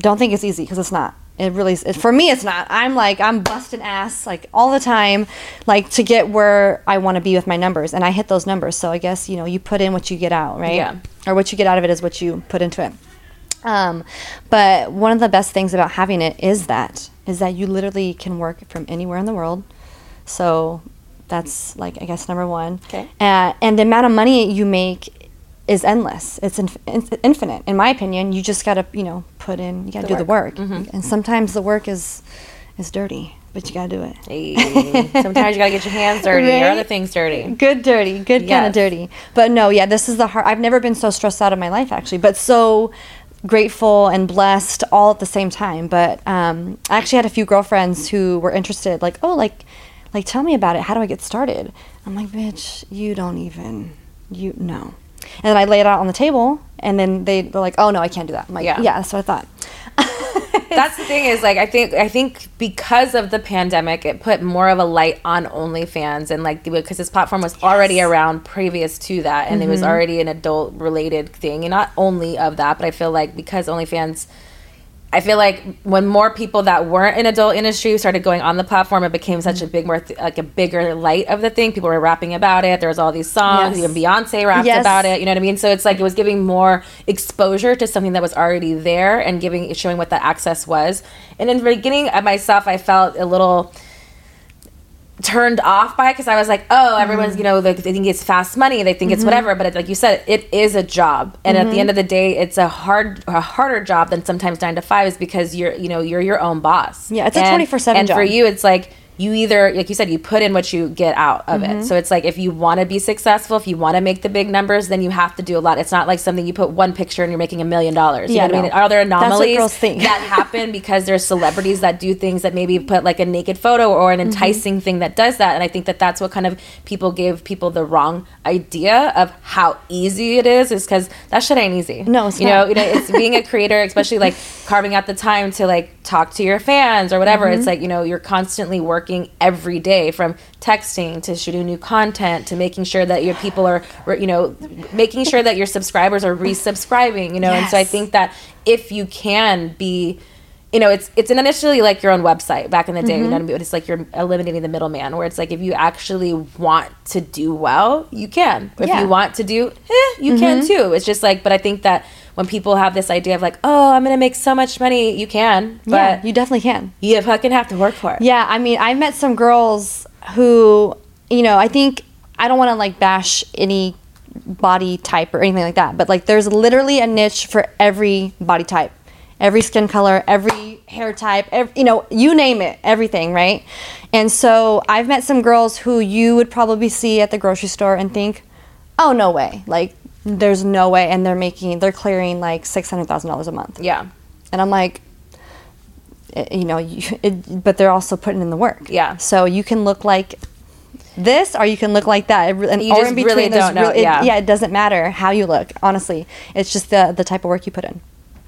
don't think it's easy because it's not it really it, for me it's not i'm like i'm busting ass like all the time like to get where i want to be with my numbers and i hit those numbers so i guess you know you put in what you get out right Yeah. or what you get out of it is what you put into it um, but one of the best things about having it is that is that you literally can work from anywhere in the world so that's like i guess number one Okay. uh, and the amount of money you make is endless. It's inf- in- infinite, in my opinion. You just gotta, you know, put in. You gotta do work. Mm-hmm. the work, and sometimes the work is is dirty. but you gotta do it. Hey, sometimes you gotta get your hands dirty or Right? other things dirty. Good dirty, good kind of dirty. But no, yeah, this is the hard. I've never been so stressed out in my life actually, but so grateful and blessed all at the same time. But um, I actually had a few girlfriends who were interested, like, oh, like, like tell me about it. How do I get started? I'm like, bitch, you don't even, you no. And then I lay it out on the table, and then they were like, oh no, I can't do that. I'm like, Yeah. yeah, that's what I thought. That's the thing is like I think I think because of the pandemic, it put more of a light on OnlyFans and like because this platform was already around previous to that, and it was Mm-hmm. already an adult related thing, and not only of that, but I feel like because OnlyFans. I feel like when more people that weren't in adult industry started going on the platform, it became such a big, more th- like a bigger light of the thing. People were rapping about it. There was all these songs. Yes. Even Beyonce rapped Yes. about it. You know what I mean? So it's like it was giving more exposure to something that was already there and giving showing what that access was. And in the beginning, myself, I felt a little turned off by it because I was like, oh, everyone's you mm-hmm. know like, they think it's fast money, they think it's mm-hmm. whatever, but it, like you said, it is a job, and at the mm-hmm. end of the day, it's a hard, a harder job than sometimes nine to five is because you're you know you're your own boss. Yeah, it's a 24/7 And for you, it's like you either like you said you put in what you get out of Mm-hmm. it so it's like if you want to be successful if you want to make the big numbers then you have to do a lot. It's not like something you put one picture and you're making a million dollars. You Yeah, know what i mean? are there anomalies that happen because there's celebrities that do things that maybe put like a naked photo or Mm-hmm. an enticing thing that does that? And i think that that's what kind of people give people the wrong idea of how easy it is is because that shit ain't easy. No, it's you not. know you know it's being a creator especially like carving out the time to like talk to your fans or whatever Mm-hmm. it's like you know you're constantly working every day from texting to shooting new content to making sure that your people are you know making sure that your subscribers are resubscribing you know and so i think that if you can be you know, it's it's initially like your own website back in the day. You know Mm-hmm. what I mean? But it's like you're eliminating the middleman. Where it's like if you actually want to do well, you can. If Yeah. you want to do, eh, you can too. It's just like, but I think that when people have this idea of like, oh, I'm gonna make so much money, you can, but yeah, you definitely can. you fucking have to work for it. Yeah, I mean, I met some girls who, you know, I think I don't want to like bash any body type or anything like that, but like there's literally a niche for every body type, every skin color, every hair type, every, you know, you name it, everything, right? And so I've met some girls who you would probably see at the grocery store and think, oh, no way. Like, there's no way. And they're making, they're clearing like $600,000 a month. Yeah. And I'm like, eh, you know, you, it, but they're also putting in the work. Yeah. So you can look like this, or you can look like that. And You or in between, really don't know, real- it- yeah. yeah, it doesn't matter how you look. Honestly, it's just the the type of work you put in.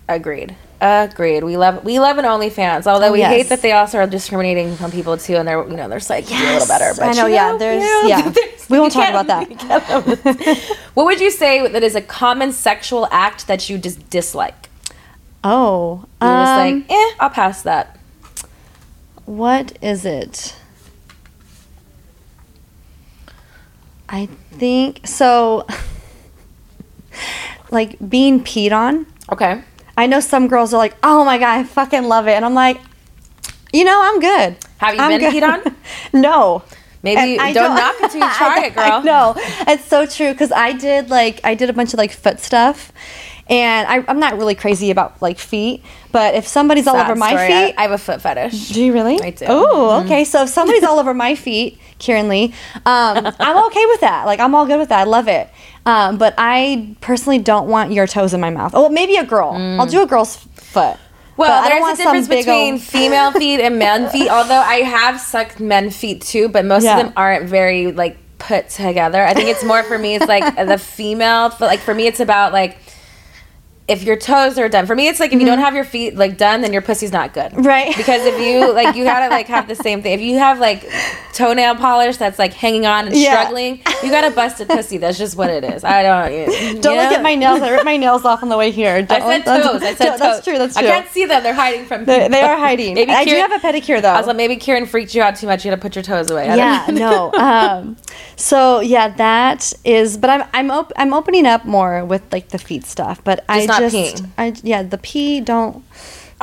Agreed. Agreed. We love we love an OnlyFans. Although Oh, we yes. hate that they also are discriminating on people too, and they're you know they're like do a little better. But I know, you yeah, there's- you yeah. there's- We won't talk about that. what would you say that is a common sexual act that you just dislike? Oh, You're just um, like, eh, I'll pass that. what is it? I think so. like being peed on. Okay. I know some girls are like, "Oh my god, I fucking love it," and I'm like, you know, I'm good. Have you I'm been peed on? no. Maybe I don't knock it till you try it, girl. No, it's so true because I did like I did a bunch of like foot stuff, and I, I'm not really crazy about like feet, but if somebody's all over my story. feet, I, I have a foot fetish. do you really? I do. Mm-hmm. Oh, okay. So if somebody's all over my feet, Kieran Lee, um, I'm okay with that. Like I'm all good with that. I love it. Um, but I personally don't want your toes in my mouth. Oh, maybe a girl. I'll do a girl's foot. Well, But I don't there's a difference between old- female feet and men feet. Although I have sucked men feet too, but most Yeah. of them aren't very like put together. I think it's more for me. It's like the female. But like for me, it's about like if your toes are done. For me, it's like if you don't have your feet like done, then your pussy's not good. Mm-hmm. Right. Because if you like, you gotta like have the same thing. If you have like toenail polish that's like hanging on and Yeah. struggling, you got a busted pussy. That's just what it is. I don't. You Don't look know? at my nails. I ripped my nails off on the way here. Don't, I said toes. I said toes. That's true. That's true. I can't see them. They're hiding from me. They, they are hiding. Maybe I do have a pedicure though. I was like, maybe Kieran freaked you out too much. You got to put your toes away. I yeah, no. Um, so yeah, that is. But I'm I'm op- I'm opening up more with like the feet stuff. But I Just not just peeing. I yeah the pee don't.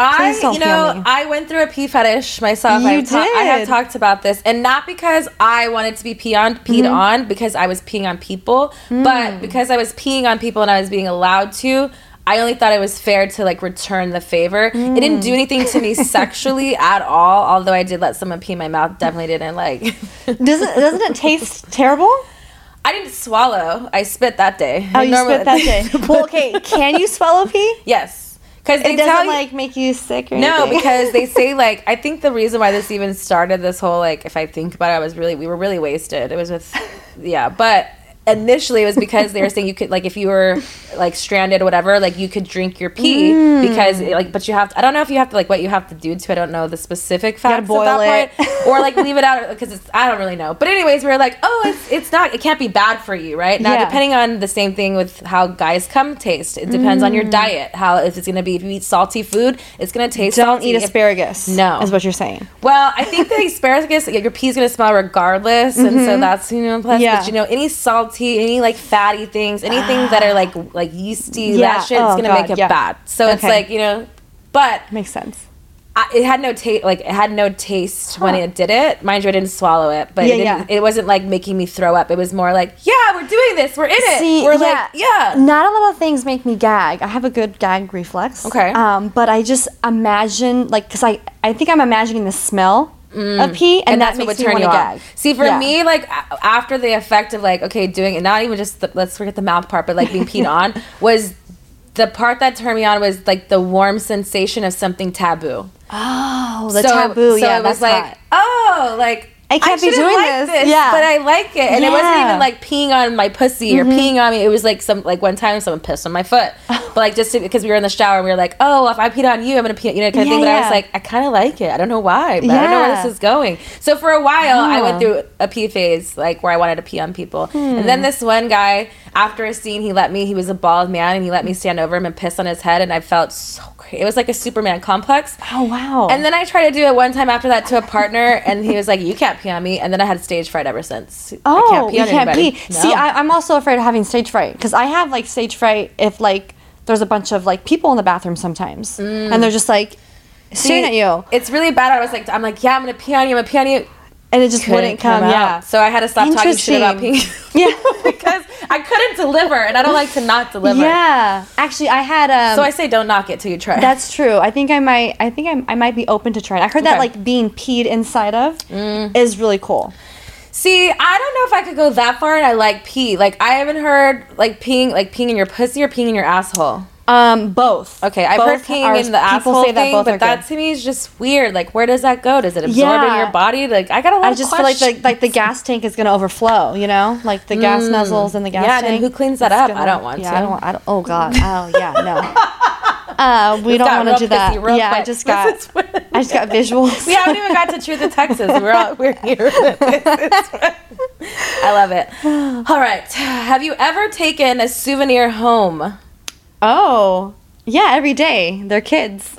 I, don't you know. I went through a pee fetish myself. You I've ta- I have talked about this, and not because I wanted to be pee on, peed Mm-hmm. on, because I was peeing on people, Mm. but because I was peeing on people and I was being allowed to. I only thought it was fair to like return the favor. It didn't Mm. do anything to me sexually at all. Although I did let someone pee in my mouth. Definitely didn't like. Doesn't doesn't it taste terrible? I didn't swallow. I spit that day. Oh, I you spit that day. Well, okay. Can you swallow pee? yes, because It doesn't you. like make you sick or no, anything? because they say like I think the reason why this even started this whole like if I think about it, I was really we were really wasted. It was with yeah, but initially it was because they were saying you could like if you were like stranded or whatever like you could drink your pee Mm. because like but you have to, I don't know if you have to like what you have to do to I don't know the specific facts boil of that it. part or like leave it out because it's I don't really know. But anyways, we are like oh it's it's not it can't be bad for you right now Yeah. depending on the same thing with how guys come taste. It depends on your Mm. diet how if it's gonna be if you eat salty food it's gonna taste like don't salty. eat If- asparagus. No. is what you're saying. well, I think the asparagus, your pee's gonna smell regardless, and so that's you know plus. Mm-hmm. Yeah. But you know, any salty, any like fatty things, anything that are like like yeasty, Yeah. that shit's Oh, gonna God, make it yeah. bad. So it's like you know, but Makes sense. I, it had no taste. Like it had no taste when it did it. Mind you, I didn't swallow it, but Yeah, it, didn't, yeah. it wasn't like making me throw up. It was more like, yeah, we're doing this. We're in it. See, we're yeah, like, yeah. Not a lot of things make me gag. I have a good gag reflex. Okay. Um, but I just imagine like because I I think I'm imagining the smell of mm. pee, and, and that that's what makes would me turn you off. See, for Yeah. me, like after the effect of like okay, doing it, not even just the, let's forget the mouth part, but like being peed on was the part that turned me on was like the warm sensation of something taboo. Oh, the So- taboo. So yeah, it was like, hot. oh, like I can't be doing like this. Yeah. but I like it, and it wasn't Mm-hmm. even like peeing on my pussy or peeing on me. It was like some like one time someone pissed on my foot, but like just because we were in the shower, and we were like, oh, if I peed on you, I'm gonna pee, you know, kind of Yeah, thing. But I was like, I kind of like it. I don't know why, but I don't know where this is going. So for a while, I went through a pee phase, like where I wanted to pee on people, and Hmm. then this one guy, after a scene, he let me. He was a bald man, and he let me stand over him and piss on his head, and I felt so great. It was like a Superman complex. Oh wow. And then I tried to do it one time after that to a partner, and he was like, "You can't pee on me." And then I had stage fright ever since. Oh, I can't oh, pee you can't anybody. pee. No. See, I, I'm also afraid of having stage fright because I have like stage fright if like there's a bunch of like people in the bathroom sometimes, mm. and they're just like staring at you, It's really bad. I was like, I'm like, yeah, I'm gonna pee on you. I'm gonna pee on you. And it just Couldn't wouldn't come. out. Yeah. So I had to stop talking shit about peeing. Yeah. because I couldn't deliver, and I don't like to not deliver. Yeah. Actually, I had um. So I say, don't knock it till you try. that's true. I think I might. I think I, I might be open to trying. I heard that Okay. Mm. like being peed inside of is really cool. See, I don't know if I could go that far, and I like pee. Like I haven't heard like peeing, like peeing in your pussy or peeing in your asshole. Um, both. Okay, I've Both heard peeing in the people asshole say that thing, both but that good. to me is just weird. Like, where does that go? Does it absorb in your body? Like, I got a lot I just feel like the, like the gas tank is gonna overflow. You know, like the gas nozzles and the gas Mm. Yeah, and tank. then who cleans that up? I don't want yeah, to. I don't. I don't. Oh God. Oh yeah. No. Uh, we don't want to do that. Yeah, I just got. I just got visuals. we haven't even got to Truth of Texas. We're all, we're here. I love it. All right. Have you ever taken a souvenir home? Oh, yeah. Every day, they're kids.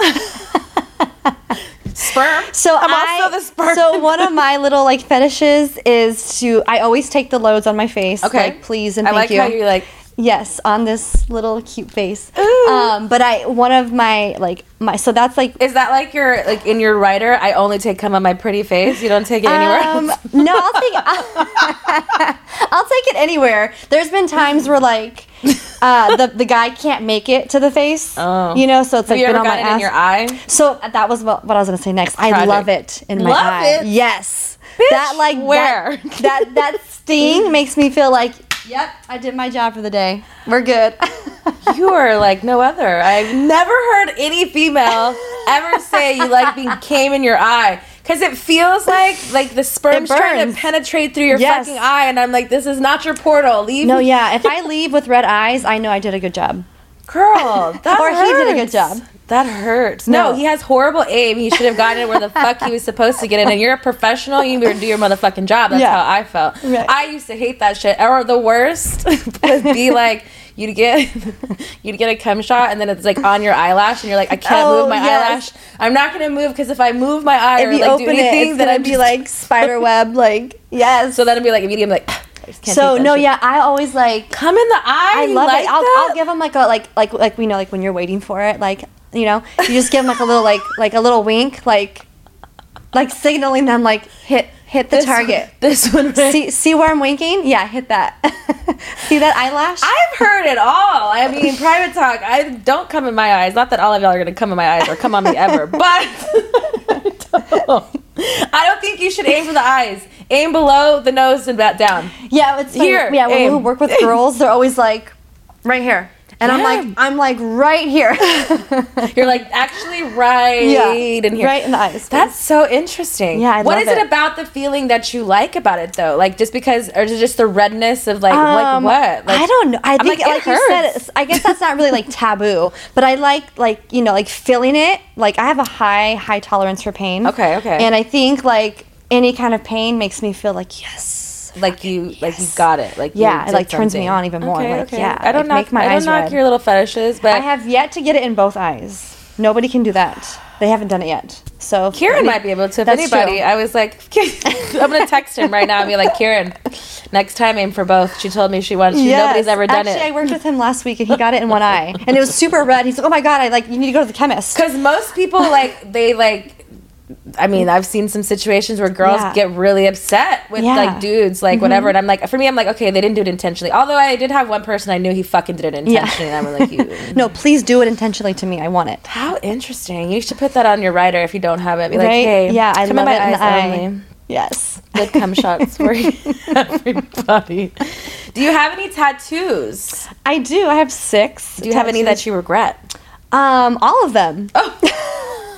Sperm. So I'm I, also the sperm. So one of my little like fetishes is to I always take the loads on my face. Okay. Like please and I thank like you. how you're like. yes, on this little cute face. Ooh. Um, but I one of my like my so that's like Is that like your like in your writer? I only take cum on my pretty face. You don't take it anywhere Um, else. no, I'll take I'll take it anywhere. There's been times where like uh, the the guy can't make it to the face. Oh. You know, so it's Have like been on my it in your eye? So that was what, what I was gonna say next. I love it in my Love eye. it? Yes. Bitch, that like that- where? That, that sting makes me feel like, yep, I did my job for the day. We're good. You are like no other. I've never heard any female ever say you like being came in your eye. Cause it feels like like the sperm's trying to penetrate through your Yes. fucking eye, and I'm like, this is not your portal. Leave, no, yeah. If I leave with red eyes, I know I did a good job. girl. That Or he did a good job. That hurts. No, No. he has horrible aim. He should have gotten it where the fuck he was supposed to get it. And you're a professional. You better do your motherfucking job. That's Yeah. how I felt. Right. I used to hate that shit. Or the worst would be like you'd get you'd get a cum shot and then it's like on your eyelash and you're like I can't Oh, move my yes. eyelash. I'm not gonna move because if I move my eye If or you like do open it, anything, it's then I'd be like spider web. Like yes. so then I'd be like immediately like I just can't So no, shit. yeah. I always like. Come in the eye. I love like it. I'll. I'll give them like a like like like we know like when you're waiting for it like you know you just give them like a little like like a little wink like like signaling them like hit hit the This- target. This one. Right? See, see where I'm winking? Yeah, hit that. see that eyelash? I've heard it all. I mean, private talk. I don't come in my eyes. Not that all of y'all are gonna come in my eyes or come on me ever, but I don't. I don't think you should aim for the eyes. Aim below the nose and back down. yeah, it's Here, Here, yeah, when aim. we work with girls, they're always like, right here, and I'm like, I'm like right here. You're like actually right yeah, in here. right in the eyes. That's so interesting. Yeah, I What is it. it. about the feeling that you like about it though? Like just because, or is it just the redness of like, Um, like what? Like, I don't know. I I'm think, like, like, you said, I guess that's not really like taboo, but I like like you know like feeling it. Like I have a high high tolerance for pain. Okay, okay. And I think like any kind of pain makes me feel like yes. Like you, like you got it. Like Yeah, it, like, turns me on even more, okay, like, yeah, I don't like, knock, my I don't knock red. your little fetishes, but I have yet to get it in both eyes. Nobody can do that. They haven't done it yet. So Kieran might be able to. If anybody, true. I was like, I'm gonna text him right now and be like, Kieran, next time aim for both. She told me she wants. She, Yes. Nobody's ever done it Actually, I worked with him last week and he got it in one eye, and it was super red. He's like, "Oh my god, I like you need to go to the chemist." Because most people like they like. I mean, I've seen some situations where girls Yeah. get really upset with Yeah. Mm-hmm. like dudes, like whatever, and I'm like, for me, I'm like, okay, they didn't do it intentionally. Although I did have one person I knew he fucking did it intentionally, and I'm like, you. No, please do it intentionally to me. I want it. How interesting! You should put that on your rider if you don't have it. Be like, Right? hey, yeah, I come love in my eyes only. Yes. Good cum shots for everybody. Do you have any tattoos? I do. I have six. Do you have any that you regret? Um, all of them.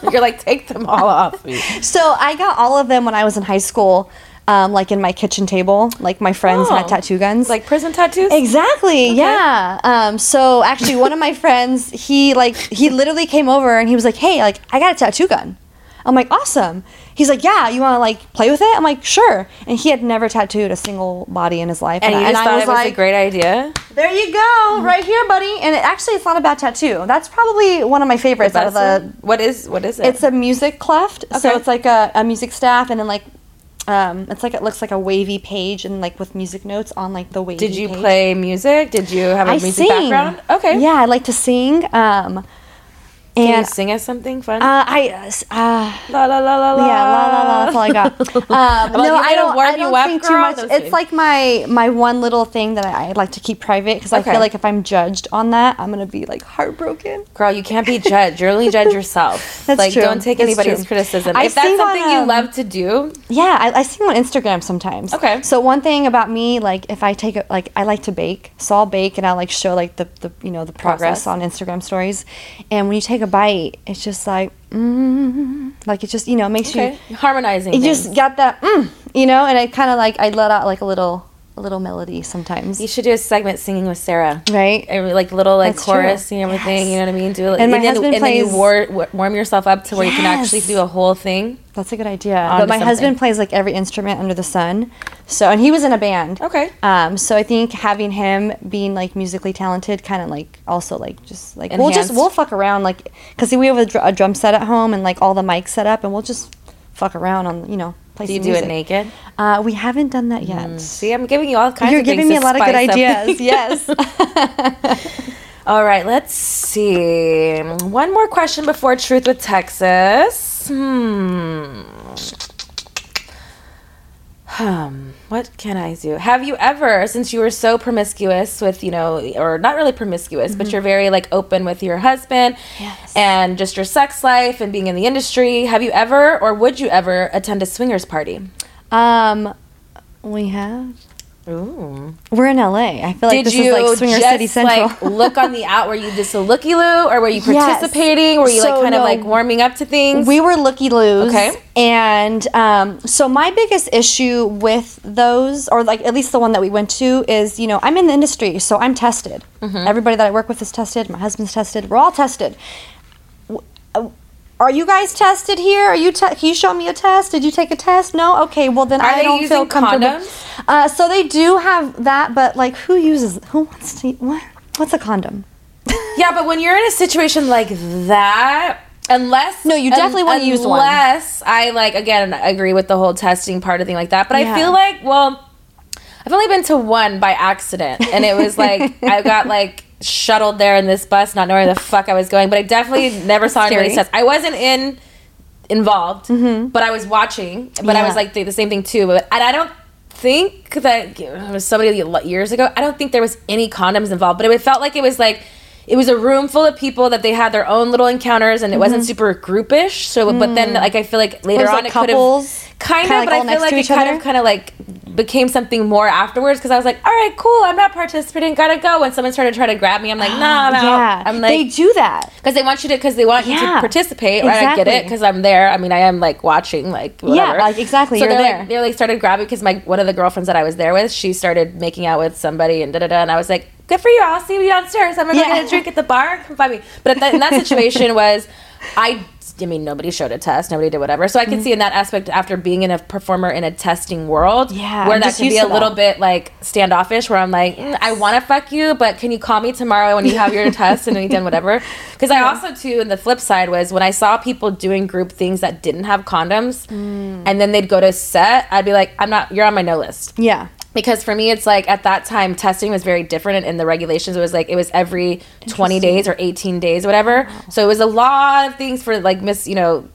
You're like, take them all off me. So I got all of them when I was in high school. Um, like in my kitchen table, like my friends Oh. had tattoo guns. Like prison tattoos? Exactly. Yeah. Um, so actually, one of my friends, he like he literally came over and he was like, "Hey, like I got a tattoo gun." I'm like, "Awesome." He's like, "Yeah, you want to like play with it?" I'm like, "Sure." And he had never tattooed a single body in his life. And you I- just I thought was it was like, a great idea? "There you go, right here, buddy." And it, actually, it's not a bad tattoo. That's probably one of my favorites out of the what is what is it? it's a music cleft. Okay. So it's like a, a music staff and then like um it's like it looks like a wavy page and like with music notes on like the wavy page. Did you page. play music? Did you have a I music sing. background? Okay. Yeah, I like to sing. Um Can you and sing us something fun? uh, I uh, la la la la la. yeah, la la la. That's all I got. Um, like, no, I don't. warm I don't think girl? too much. No, It's kidding. like my my one little thing that I, I like to keep private because I feel like if I'm judged on that, I'm gonna be like heartbroken. Girl, you can't be judged. You're only judge yourself. That's like, true. don't take That's anybody's true. criticism. I if that's sing on, something you um, love to do, Yeah, I, I sing on Instagram sometimes. Okay. So one thing about me, like if I take a, like I like to bake, so I'll bake and I'll like show like the, the you know the progress Process. on Instagram stories, and when you take a bite, it's just like mm, like it just you know makes okay, you harmonizing. it things. just got that mm, you know, and I kind of like I let out like a little little melody sometimes, You should do a segment singing with Sarah. right? Every, like little like That's true. chorus and everything. Yes. You know what I mean? Do it. And my then, husband and then you war, warm yourself up to where you can actually do a whole thing. That's a good idea. But my something. husband plays like every instrument under the sun. So, and he was in a band. Okay. Um, so I think having him being like musically talented, kind of like also like just like we'll just we'll fuck around like because we have a, dr- a drum set at home and like all the mics set up and we'll just fuck around on you know play Do you do music. it naked? Uh, we haven't done that yet. See, I'm giving you all kinds of. You're of giving me a lot of good ideas. yes. All right, let's see. One more question before Truth with Texas. Hmm. Um, what can I do? Have you ever, since you were so promiscuous with, you know, or not really promiscuous, but you're very like open with your husband Yes. and just your sex life and being in the industry, have you ever or would you ever attend a swingers party? um, we have. Ooh. We're in LA. I feel like Did this is like Swinger City Central. like look on the out? Were you just a looky loo, or were you Yes. participating? Were you like So, kind of like warming up to things? We were looky loos. Okay. And um, so my biggest issue with those, or like at least the one that we went to, is you know I'm in the industry, so I'm tested. Mm-hmm. Everybody that I work with is tested. My husband's tested. We're all tested. Are you guys tested here? Are you? Te- can you show me a test? Did you take a test? No. Okay. Well then Are I don't feel comfortable. condoms? Uh, so they do have that, but like who uses? Who wants to? What? What's a condom? yeah, but when you're in a situation like that, unless No, you definitely wanna use one. Unless I like again, agree with the whole testing part of thing like that. But I feel like well, I've only been to one by accident, and it was like I got like shuttled there in this bus, not knowing where the fuck I was going. But I definitely never saw anybody's Scary. I wasn't in involved, but I was watching. But I Mm-hmm. Was like the, the same thing too. But and I don't think that it was somebody years ago. I don't think there was any condoms involved, but it felt like it was like it was a room full of people that they had their own little encounters, and it wasn't super groupish. So, but then like I feel like later Mm-hmm. was on like it could couples, have kind kinda of, like but I feel like it kind other? of kind of like became something more afterwards because I was like, all right, cool, I'm not participating, gotta go. When someone started trying to grab me, I'm like, nah, I'm out. yeah, I'm they do that. because they want you to, because they want you to participate, right? I get it, because I'm there. I mean, I am like watching, like whatever. like, exactly, So you're they're there. like, they like started grabbing because my one of the girlfriends that I was there with, she started making out with somebody and da da da, and I was like, good for you. I'll see you downstairs. I'm gonna Yeah. get a drink at the bar. Come find me. But that, in that situation was, I. I mean, nobody showed a test. Nobody did whatever. So I can see in that aspect, after being in a performer in a testing world, Yeah, where I'm that can be a little that. bit like standoffish, where I'm like, "Mm, I want to fuck you, but can you call me tomorrow when you have your test and you've done whatever? Because I also too, and the flip side was when I saw people doing group things that didn't have condoms, Mm. and then they'd go to set, I'd be like, I'm not. You're on my no list Yeah, because for me it's like at that time testing was very different and in the regulations it was like it was every 20 days or 18 days whatever. So it was a lot of things for like miss you know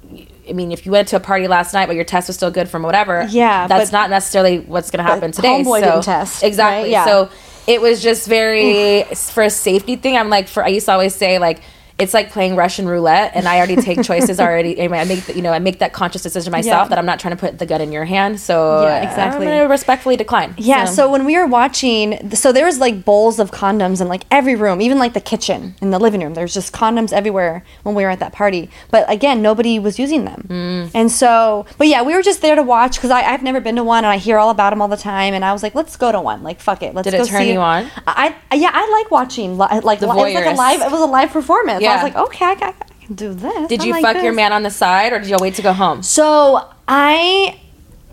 i mean if you went to a party last night but your test was still good from whatever Yeah, that's not necessarily what's going to happen today homeboy so didn't test, exactly. right? Yeah. so it was just very for a safety thing i'm like for i used to always say like it's like playing Russian roulette, and I already take choices already. I, I make the, you know I make that conscious decision myself Yeah. that I'm not trying to put the gun in your hand. So Yeah, exactly. I'm gonna respectfully decline. Yeah, so. when we were watching, so there was like bowls of condoms in like every room, even like the kitchen in the living room. There's just condoms everywhere when we were at that party. But again, nobody was using them. Mm. And so, but yeah, we were just there to watch because I've never been to one and I hear all about them all the time. And I was like, let's go to one. Like, fuck it, let's Did it go turn see you on? I, I yeah, I like watching li- like The li- it was like a live. It was a live performance. I Yeah. was like, okay, I, I, I can do this. Did I you like fuck your man on the side, or did y'all wait to go home? So I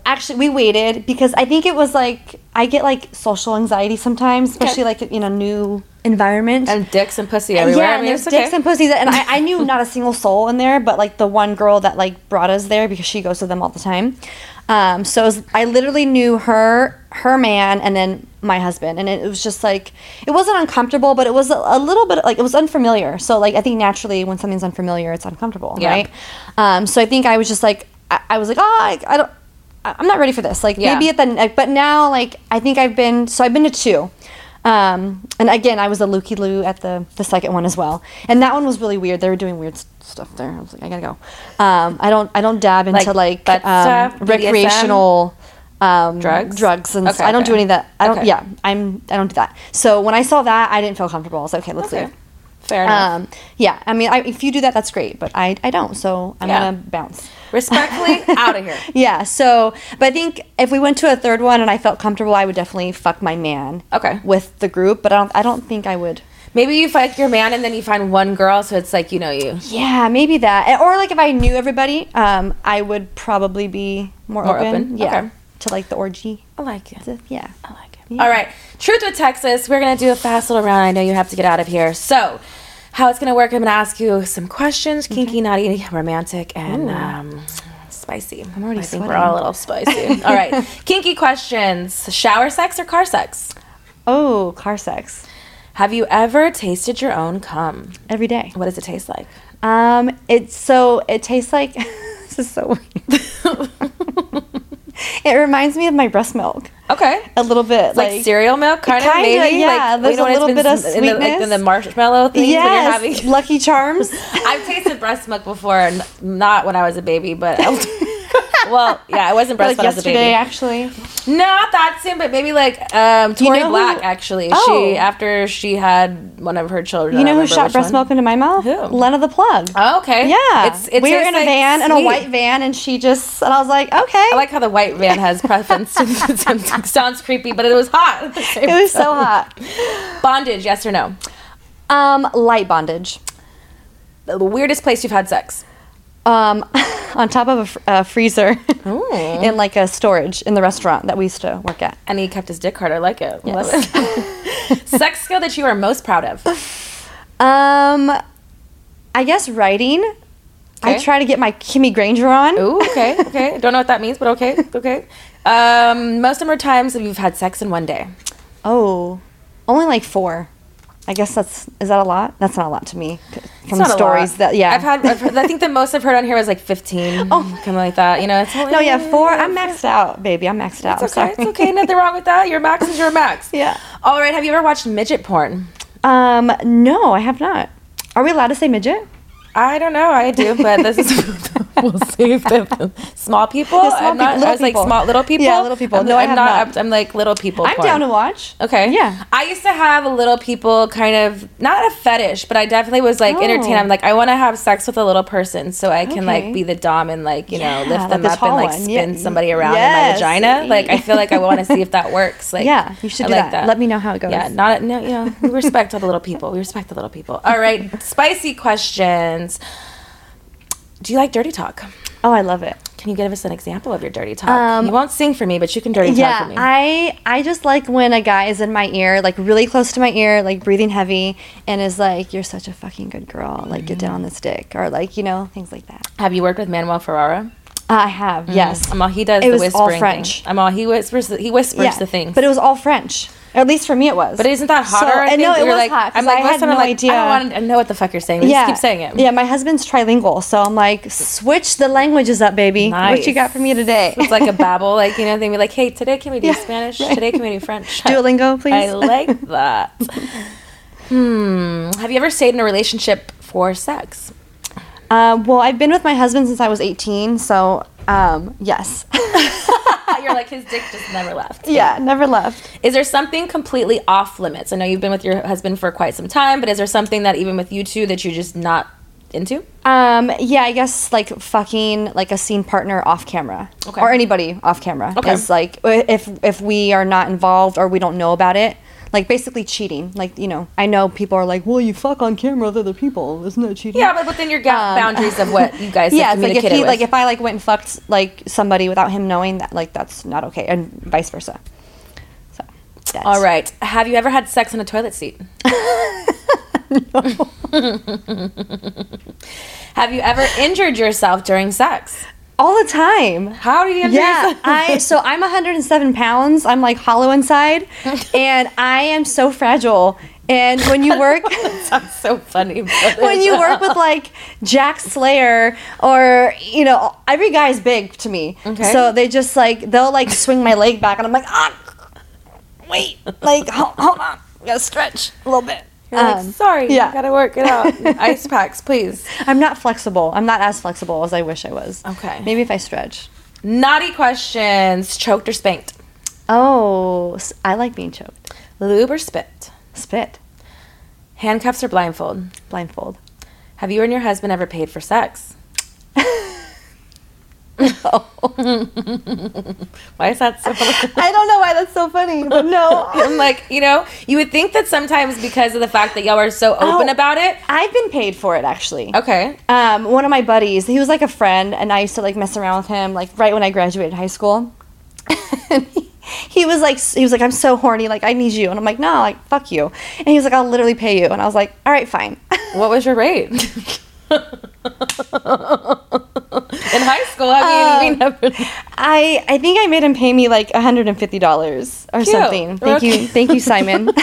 actually we waited because I think it was like I get like social anxiety sometimes, especially like in a new environment. And dicks and pussy everywhere. yeah, I and mean, there's okay. dicks and pussies, and I, I knew not a single soul in there, but like the one girl that like brought us there because she goes to them all the time. Um, so it was, I literally knew her, her man, and then my husband, and it, was just like it wasn't uncomfortable, but it was a, a little bit like it was unfamiliar. So like I think naturally when something's unfamiliar, it's uncomfortable, Yeah. right? Um, so I think I was just like I, I was like, oh, I, I don't. I'm not ready for this. Like Yeah. maybe at the like, but now like I think I've been so I've been to two. Um, and again, I was a looky loo at the the second one as well, and that one was really weird. They were doing weird s- stuff there. I was like, I gotta go. Um, I don't I don't dab into Like like, um, stuff, recreational um, Drugs? drugs, and Okay, I don't do any of that. I don't. Okay. Yeah, I'm I don't do that. So when I saw that, I didn't feel comfortable. I was like, okay, let's leave. Fair enough. Um, yeah, I mean, I, if you do that, that's great, but I, I don't, so I'm Yeah. gonna bounce. Respectfully, out of here. Yeah, so, but I think if we went to a third one and I felt comfortable, I would definitely fuck my man. Okay. With the group, but I don't, I don't think I would. Maybe you fuck your man and then you find one girl, so it's like you know you. Yeah, maybe that, or like if I knew everybody, um, I would probably be more, More open. open? Yeah, Okay. to like the orgy. I like it. Yeah. I like it. All right, Truth with Texas. We're gonna do a fast little round. I know you have to get out of here. So, how it's gonna work? I'm gonna ask you some questions: kinky, naughty, romantic, and um, spicy. I'm already I think we're all a little spicy. all right, kinky questions: shower sex or car sex? Oh, car sex Have you ever tasted your own cum? every day. What does it taste like? Um, it's so it tastes like this is so weird. it reminds me of my breast milk Okay. a little bit, like, cereal milk, kind of maybe. yeah, like, there's a little bit of s- in the, like, in the marshmallow things Yes, when you're having. Lucky Charms. I've tasted breast milk before, not when I was a baby, but well, yeah, I wasn't like breastfed as a yesterday, baby. actually. Not that soon, but maybe like um, Tori know who- Black. Actually, Oh. she after she had one of her children. You know who shot breast one. milk into my mouth? Who? Lena the Plug. Oh, okay. Yeah, it's, it we were in a like van, in a white van, and she just and I was like, okay. I like how the white van has preference. It sounds creepy, but it was hot. at the same it was so hot. Bondage, yes or no? Um, light bondage. The weirdest place you've had sex. Um, on top of a, a freezer in like a storage in the restaurant that we used to work at. And he kept his dick hard. I like it. Love Yes. it. Sex skill that you are most proud of. Um, I guess writing. I try to get my Kimmy Granger on. Ooh, okay, okay. Don't know what that means, but okay, okay. Um, most number of times have you had sex in one day? Oh, only like four. I guess that's is that a lot? That's not a lot to me. from It's not a stories that yeah. I've had. I've heard, I think the most I've heard on here was like 15. Oh, something like that. You know, it's no, yeah, four. I'm maxed out, baby. I'm maxed out. It's okay. sorry. It's okay. Nothing wrong with that. Your max is your max. Yeah. All right. Have you ever watched midget porn? Um, no, I have not. Are we allowed to say midget? I don't know. I do, but this is we'll see if the small people. Yeah, small I'm not, people, I was like small little people. Yeah, little people. I'm, No, I I'm have not. not. I'm, like little people. I'm down to watch. Okay. Yeah. I used to have a little people kind of not a fetish, but I definitely was like Oh. entertained. I'm like, I want to have sex with a little person so I can Okay. like be the dom and like, you know, lift them the up and like one. spin Yeah. somebody around in my vagina. Like I feel like I want to see if that works. Like Yeah, you should I do like that. Let me know how it goes. Yeah, not no, yeah. We respect all the little people. We respect the little people. All right, spicy questions. Do you like dirty talk? Oh, I love it. Can you give us an example of your dirty talk? Um, you won't sing for me, but you can dirty talk yeah, for me. I I just like when a guy is in my ear, like really close to my ear, like breathing heavy, and is like, "You're such a fucking good girl. Like, get down on this dick," or like, you know, things like that. Have you worked with Manuel Ferrara? Uh, I have, yes. I'm all he does It the was all French. thing. I'm all he whispers. The, he whispers the things. but it was all French. At least for me, it was. But isn't that hotter? So, I think no, it was like, hot. I'm like, I had no I'm like, idea. I don't want to know what the fuck you're saying. Just keep saying it. Yeah, my husband's trilingual, so I'm like, switch the languages up, baby. Nice. What you got for me today? It's like a babble, like you know, they'd be like, "Hey, today can we do Yeah, Spanish? right. Today can we do French?" Duolingo, please. I like that. hmm. Have you ever stayed in a relationship for sex? Uh, well, I've been with my husband since I was 18, so um, yes. You're like his dick just never left. yeah, never left. Is there something completely off limits? I know you've been with your husband for quite some time, but is there something that even with you two that you're just not into? Um, yeah, I guess like fucking like a scene partner off camera, Okay. or anybody off camera Okay. is like if if we are not involved or we don't know about it, like basically cheating. Like you know, I know people are like, well, you fuck on camera with other people, isn't that cheating? Yeah, but within your Um, boundaries of what you guys yeah, it's like if he with. like if I like went and fucked like somebody without him knowing that, like that's not okay, and vice versa. So, that's- All right. Have you ever had sex on a toilet seat? Have you ever injured yourself during sex? All the time. How do you Yeah? I so I'm 107 pounds. I'm like hollow inside, and I am so fragile. And when you work, Sounds so funny. when you work with like Jack Slayer or you know every guy's big to me. Okay. So they just like they'll like swing my leg back, and I'm like ah, wait, like hold, hold on, gotta stretch a little bit. You're like, Um, sorry, yeah. yeah. gotta work it out. Ice packs, please. I'm not flexible. I'm not as flexible as I wish I was. Okay. Maybe if I stretch. Naughty questions. Choked or spanked? Oh, I like being choked. Lube or spit? Spit, Handcuffs or blindfold? blindfold. Have you and your husband ever paid for sex? Why is that so? I don't know why that's so funny, but no. I'm like, you know, you would think that sometimes because of the fact that y'all are so open Oh. about it. I've been paid for it actually. Okay. Um, one of my buddies, he was like a friend, and I used to like mess around with him, like right when I graduated high school. and he, he was like, he was like, I'm so horny, like I need you, and I'm like, no, like fuck you. And he was like, I'll literally pay you, and I was like, all right, fine. What was your rate? In high school, I mean, we never. I I think I made him pay me like $150 or Cute. something. Thank Okay. you, thank you, Simon.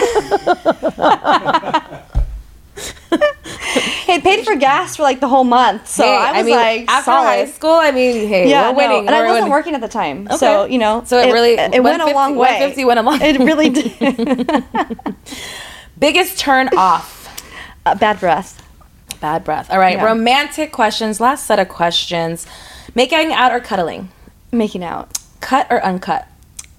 he paid for gas for like the whole month, so Hey, I was mean, like, after solid. high school, I mean, hey, Yeah, we're winning. no. and I We're wasn't winning. working at the time, so you know, So it really- it, went a long way. 150 went a long It really did. Biggest turn off. uh, bad breath. Bad breath. All right. Yeah. Romantic questions. Last set of questions. Making out or cuddling? Making out. Cut or uncut?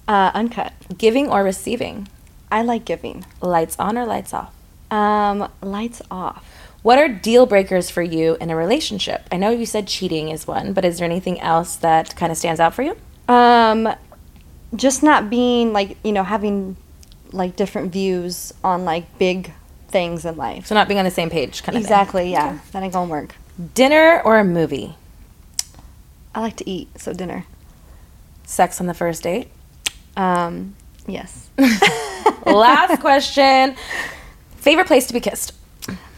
Uh, uncut. Giving or receiving? I like giving. Lights on or lights off? Um, lights off. What are deal breakers for you in a relationship? I know you said cheating is one, but is there anything else that kind of stands out for you? Um, just not being like you know having like different views on like big things in life. So not being on the same page, kind of. Exactly. Yeah, that ain't gonna work. Dinner or a movie? I like to eat, so dinner. Sex on the first date? Um, yes. Last question. Favorite place to be kissed?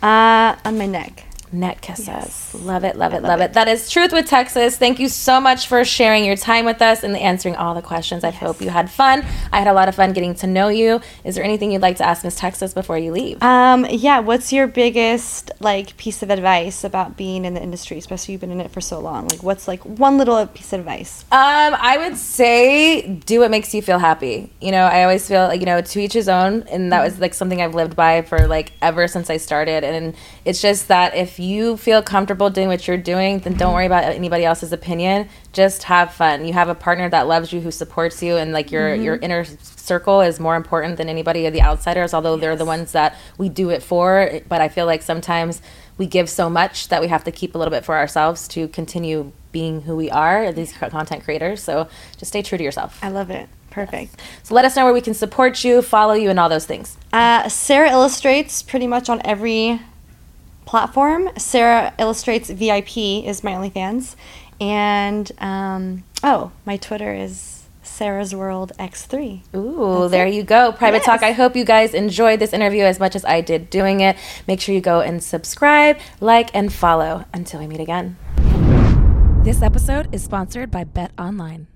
Uh, on my neck. Neck kisses. Yes. Love it, love it, love, love it. it. That is Truth with Texas. Thank you so much for sharing your time with us and answering all the questions. I yes. hope you had fun. I had a lot of fun getting to know you. Is there anything you'd like to ask Miss Texas before you leave? Um, yeah, what's your biggest like piece of advice about being in the industry, especially you've been in it for so long? Like what's like one little piece of advice? Um, I would say do what makes you feel happy. You know, I always feel like, you know, to each his own and that mm-hmm. was like something I've lived by for like ever since I started and it's just that if you feel comfortable doing what you're doing, then don't worry about anybody else's opinion. Just have fun. You have a partner that loves you, who supports you, and like your mm-hmm. your inner circle is more important than anybody of the outsiders. Although yes. they're the ones that we do it for, but I feel like sometimes we give so much that we have to keep a little bit for ourselves to continue being who we are, these content creators. So just stay true to yourself. I love it. Perfect. Yes. So let us know where we can support you, follow you, and all those things. Uh, Sarah illustrates pretty much on every platform. Sarah Illustrates VIP is my OnlyFans. And um, oh, my Twitter is Sarah's World X3. Ooh, That's there it. you go. Private yes. Talk. I hope you guys enjoyed this interview as much as I did doing it. Make sure you go and subscribe, like, and follow. Until we meet again. This episode is sponsored by Bet Online.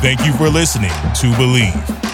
Thank you for listening to Bleav.